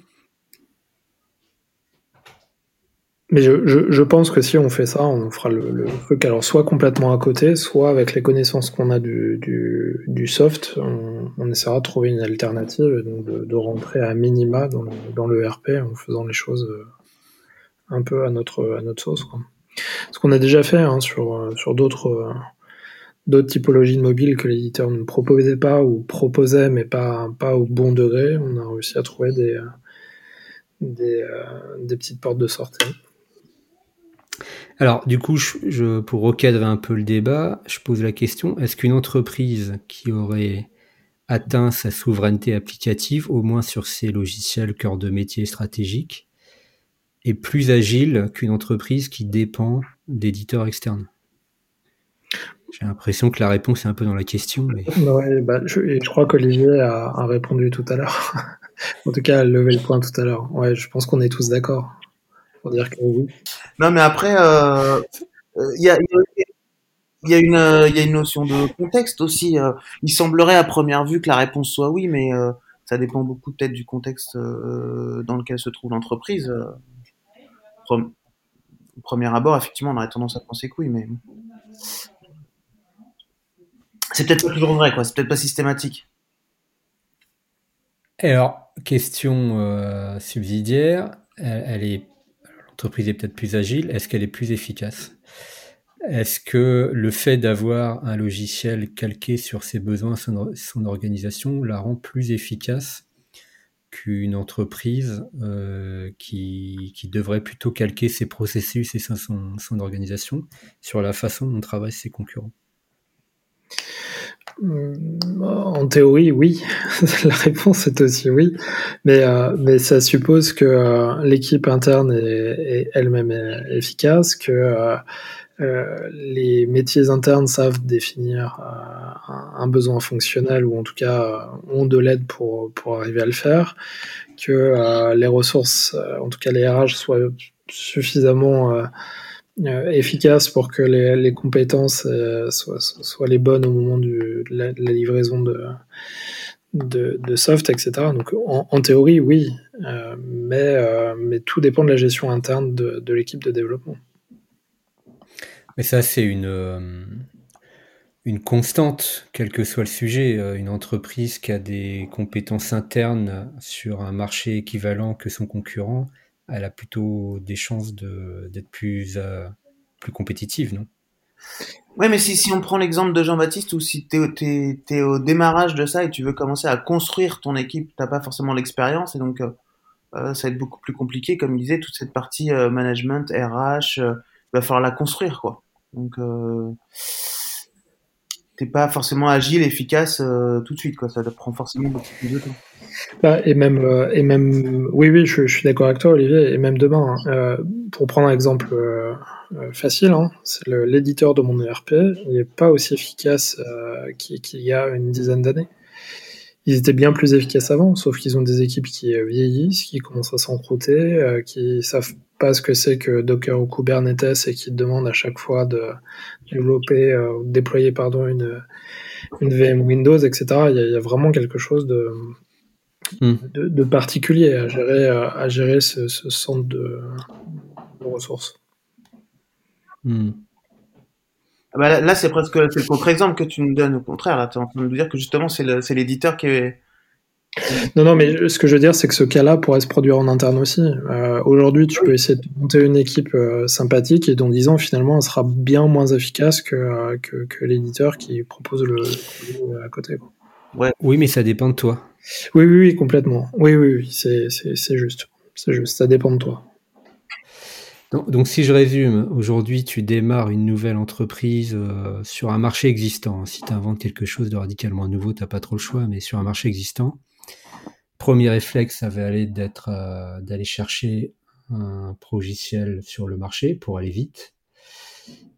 C: Mais je, pense que si on fait ça, on fera le, truc alors soit complètement à côté, soit avec les connaissances qu'on a du, du, soft, on, essaiera de trouver une alternative, donc de, rentrer à minima dans le, dans le, RP en faisant les choses euh, un peu à notre, à notre sauce. Quoi. Ce qu'on a déjà fait hein, sur, sur d'autres d'autres typologies de mobiles que l'éditeur ne proposait pas ou proposait mais pas, pas au bon degré, on a réussi à trouver des, des, euh, des petites portes de sortie.
A: Alors, du coup, je, pour recadrer un peu le débat, je pose la question est-ce qu'une entreprise qui aurait atteint sa souveraineté applicative, au moins sur ses logiciels cœur de métier stratégique, est plus agile qu'une entreprise qui dépend d'éditeurs externes? J'ai l'impression que la réponse est un peu dans la question. Mais...
C: bah, je, je, crois qu'Olivier a, a, répondu tout à l'heure. en tout cas, a levé le point tout à l'heure. Ouais, je pense qu'on est tous d'accord pour dire que oui.
B: Non, mais après, euh, euh, il y, a, une, euh, y a une notion de contexte aussi. il semblerait à première vue que la réponse soit oui, mais ça dépend beaucoup peut-être du contexte dans lequel se trouve l'entreprise. Au premier abord, effectivement, on aurait tendance à penser que oui, mais c'est peut-être pas toujours vrai, quoi. C'est peut-être pas systématique.
A: Alors, question subsidiaire, elle est l'entreprise est peut-être plus agile, est-ce qu'elle est plus efficace? Est-ce que le fait d'avoir un logiciel calqué sur ses besoins, son, organisation, la rend plus efficace qu'une entreprise euh, qui, devrait plutôt calquer ses processus et son, son organisation sur la façon dont travaillent ses concurrents?
C: En théorie, oui. La réponse est aussi oui. Mais, euh, mais ça suppose que euh, l'équipe interne est, elle-même efficace, que euh, les métiers internes savent définir un, besoin fonctionnel ou en tout cas ont de l'aide pour, pour arriver à le faire, que les ressources, en tout cas les RH, soient suffisamment euh, efficace pour que les, compétences euh, soient, soient, les bonnes au moment de la, livraison de, de, soft, etc. Donc en, théorie, oui, euh, mais, mais tout dépend de la gestion interne de, de l'équipe de développement.
A: Mais ça, c'est une, une constante, quel que soit le sujet. Une entreprise qui a des compétences internes sur un marché équivalent que son concurrent, elle a plutôt des chances d'être plus, euh, plus compétitive, non?
B: Oui, mais si, si on prend l'exemple de Jean-Baptiste, ou si tu es, au démarrage de ça et tu veux commencer à construire ton équipe, tu pas forcément l'expérience, et donc euh, euh, ça va être beaucoup plus compliqué. Comme il disait, toute cette partie management, RH, il va falloir la construire. quoi. Donc, t'es pas forcément agile, efficace tout de suite. quoi. Ça prend forcément beaucoup plus de temps.
C: Bah, et même, euh, et même, oui, oui, je, suis d'accord avec toi, Olivier. Et même demain, hein, euh, pour prendre un exemple euh, facile, hein, c'est l'éditeur de mon ERP. Il n'est pas aussi efficace qu'il y a une dizaine d'années. Ils étaient bien plus efficaces avant, sauf qu'ils ont des équipes qui vieillissent, qui commencent à s'encrouter, qui savent pas ce que c'est que Docker ou Kubernetes et qui demandent à chaque fois de développer, déployer pardon une VM Windows, etc. Il y a vraiment quelque chose de, Hmm. de, particulier à gérer, à, gérer ce, centre de, ressources.
B: Hmm. Ah bah là, c'est presque le contre-exemple que tu nous donnes. Au contraire, là, tu es en train de nous dire que justement, c'est l'éditeur qui est.
C: Non, non, mais ce que je veux dire, c'est que ce cas-là pourrait se produire en interne aussi. Euh, aujourd'hui, tu peux essayer de monter une équipe euh, sympathique et dans 10 ans, finalement, elle sera bien moins efficace que, euh, que, l'éditeur qui propose le, le à côté.
A: Ouais. Oui, mais ça dépend de toi.
C: Oui, oui, oui, complètement. Oui, oui, oui, c'est juste. C'est juste, ça dépend de toi.
A: Donc, si je résume, aujourd'hui tu démarres une nouvelle entreprise euh, sur un marché existant. Si tu inventes quelque chose de radicalement nouveau, tu n'as pas trop le choix, mais sur un marché existant, premier réflexe, ça va aller d'être euh, d'aller chercher un logiciel sur le marché pour aller vite.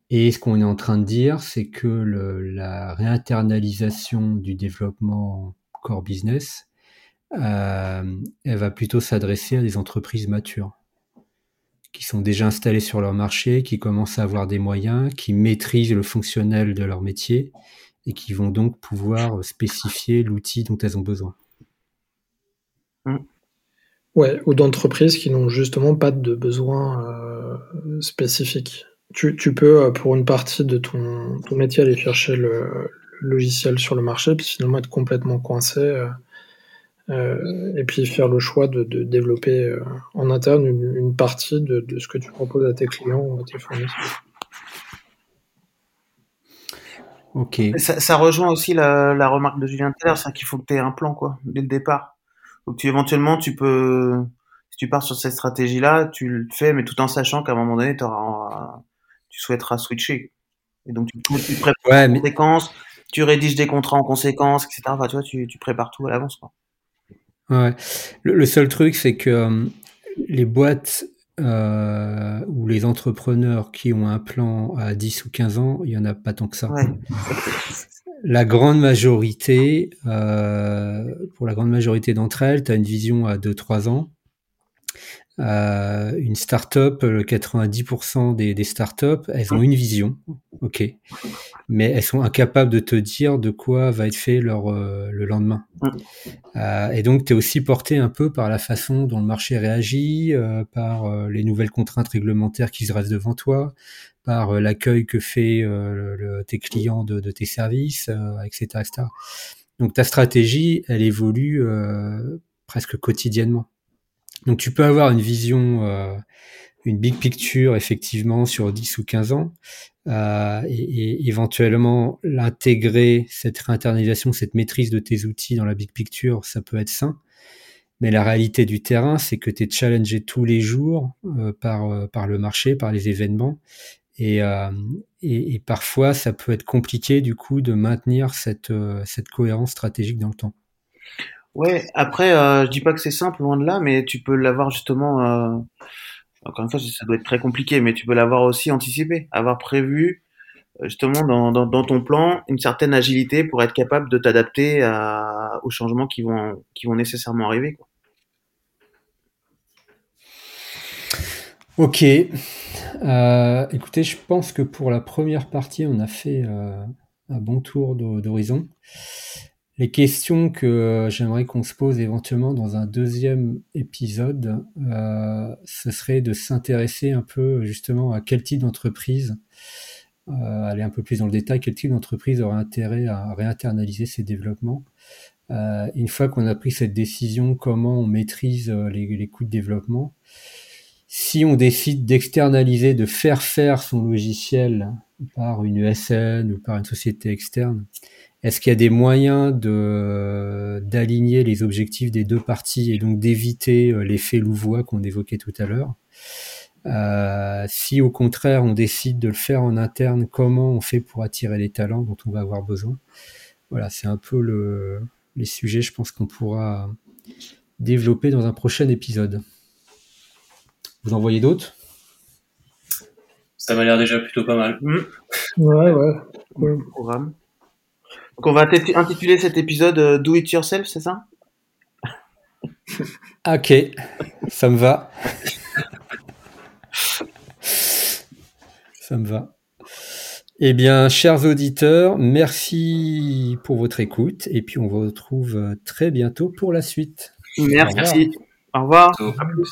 A: Et ce qu'on est en train de dire, c'est que la réinternalisation du développement core business, euh, elle va plutôt s'adresser à des entreprises matures qui sont déjà installées sur leur marché, qui commencent à avoir des moyens, qui maîtrisent le fonctionnel de leur métier et qui vont donc pouvoir spécifier l'outil dont elles ont besoin.
C: Mmh. Ouais, ou d'entreprises qui n'ont justement pas de besoin euh, spécifique. Tu, tu, peux, euh, pour une partie de ton métier, aller chercher le, logiciel sur le marché, puis finalement être complètement coincé, euh, euh et puis faire le choix de, de développer en interne une, une partie de, de, ce que tu proposes à tes clients ou à tes fournisseurs.
B: Ok. Ça, ça, rejoint aussi la, la remarque de Julien tout c'est qu'il faut que tu aies un plan, quoi, dès le départ. Donc tu, éventuellement, tu peux, si tu pars sur cette stratégie-là, tu le fais, mais tout en sachant qu'à un moment donné, auras, tu souhaiteras switcher. Et donc tu, tu prépares ouais, mais... conséquences, tu rédiges des contrats en conséquence, etc. Enfin, tu vois, tu, tu prépares tout à l'avance, quoi.
A: Ouais. Le, le seul truc, c'est que euh, les boîtes euh, ou les entrepreneurs qui ont un plan à 10 ou 15 ans, il y en a pas tant que ça. Ouais la grande majorité, euh, pour la grande majorité d'entre elles, tu as une vision à 2-3 ans. Euh, une start-up, le 90% des, des start-up, elles ont une vision, ok, mais elles sont incapables de te dire de quoi va être fait leur, euh, le lendemain. Euh, et donc, tu es aussi porté un peu par la façon dont le marché réagit, euh, par euh, les nouvelles contraintes réglementaires qui se restent devant toi, par euh, l'accueil que fait euh, tes clients de, de tes services, etc., euh, etc. Donc ta stratégie, elle évolue presque quotidiennement. Donc tu peux avoir une vision, une big picture effectivement sur 10 ou 15 ans, euh, et, et, éventuellement l'intégrer, cette réinternalisation, cette maîtrise de tes outils dans la big picture, ça peut être sain. Mais la réalité du terrain, c'est que tu es challengé tous les jours euh, par, par le marché, par les événements, euh, et, et, parfois, ça peut être compliqué du coup de maintenir cette, euh, cette cohérence stratégique dans le temps.
B: Ouais, après, euh, je dis pas que c'est simple, loin de là, mais tu peux l'avoir justement. Euh, encore une fois, ça doit être très compliqué, mais tu peux l'avoir aussi anticipé, avoir prévu justement dans, ton plan une certaine agilité pour être capable de t'adapter aux changements qui vont, qui vont nécessairement arriver.
A: Ok. Euh, écoutez, je pense que pour la première partie, on a fait euh, un bon tour d'horizon. Les questions que j'aimerais qu'on se pose éventuellement dans un deuxième épisode, euh, ce serait de s'intéresser un peu justement à quel type d'entreprise, aller un peu plus dans le détail, quel type d'entreprise aurait intérêt à réinternaliser ses développements. une fois qu'on a pris cette décision, comment on maîtrise les, les coûts de développement si on décide d'externaliser, de faire faire son logiciel par une ESN ou par une société externe, est-ce qu'il y a des moyens de d'aligner les objectifs des deux parties et donc d'éviter euh, l'effet louvois qu'on évoquait tout à l'heure? Euh, Si au contraire on décide de le faire en interne, comment on fait pour attirer les talents dont on va avoir besoin? Voilà, c'est un peu le, les sujets, je pense qu'on pourra développer dans un prochain épisode. Vous en voyez d'autres?
D: Ça m'a l'air déjà plutôt pas mal.
C: Mmh. Ouais, ouais.
B: Programme. Donc on va intituler cet épisode euh, Do It Yourself, c'est ça?
A: Ok, ça me va. ça me va. Eh bien, chers auditeurs, merci pour votre écoute et puis on vous retrouve très bientôt pour la suite.
B: Merci. Au revoir. Au revoir. À plus.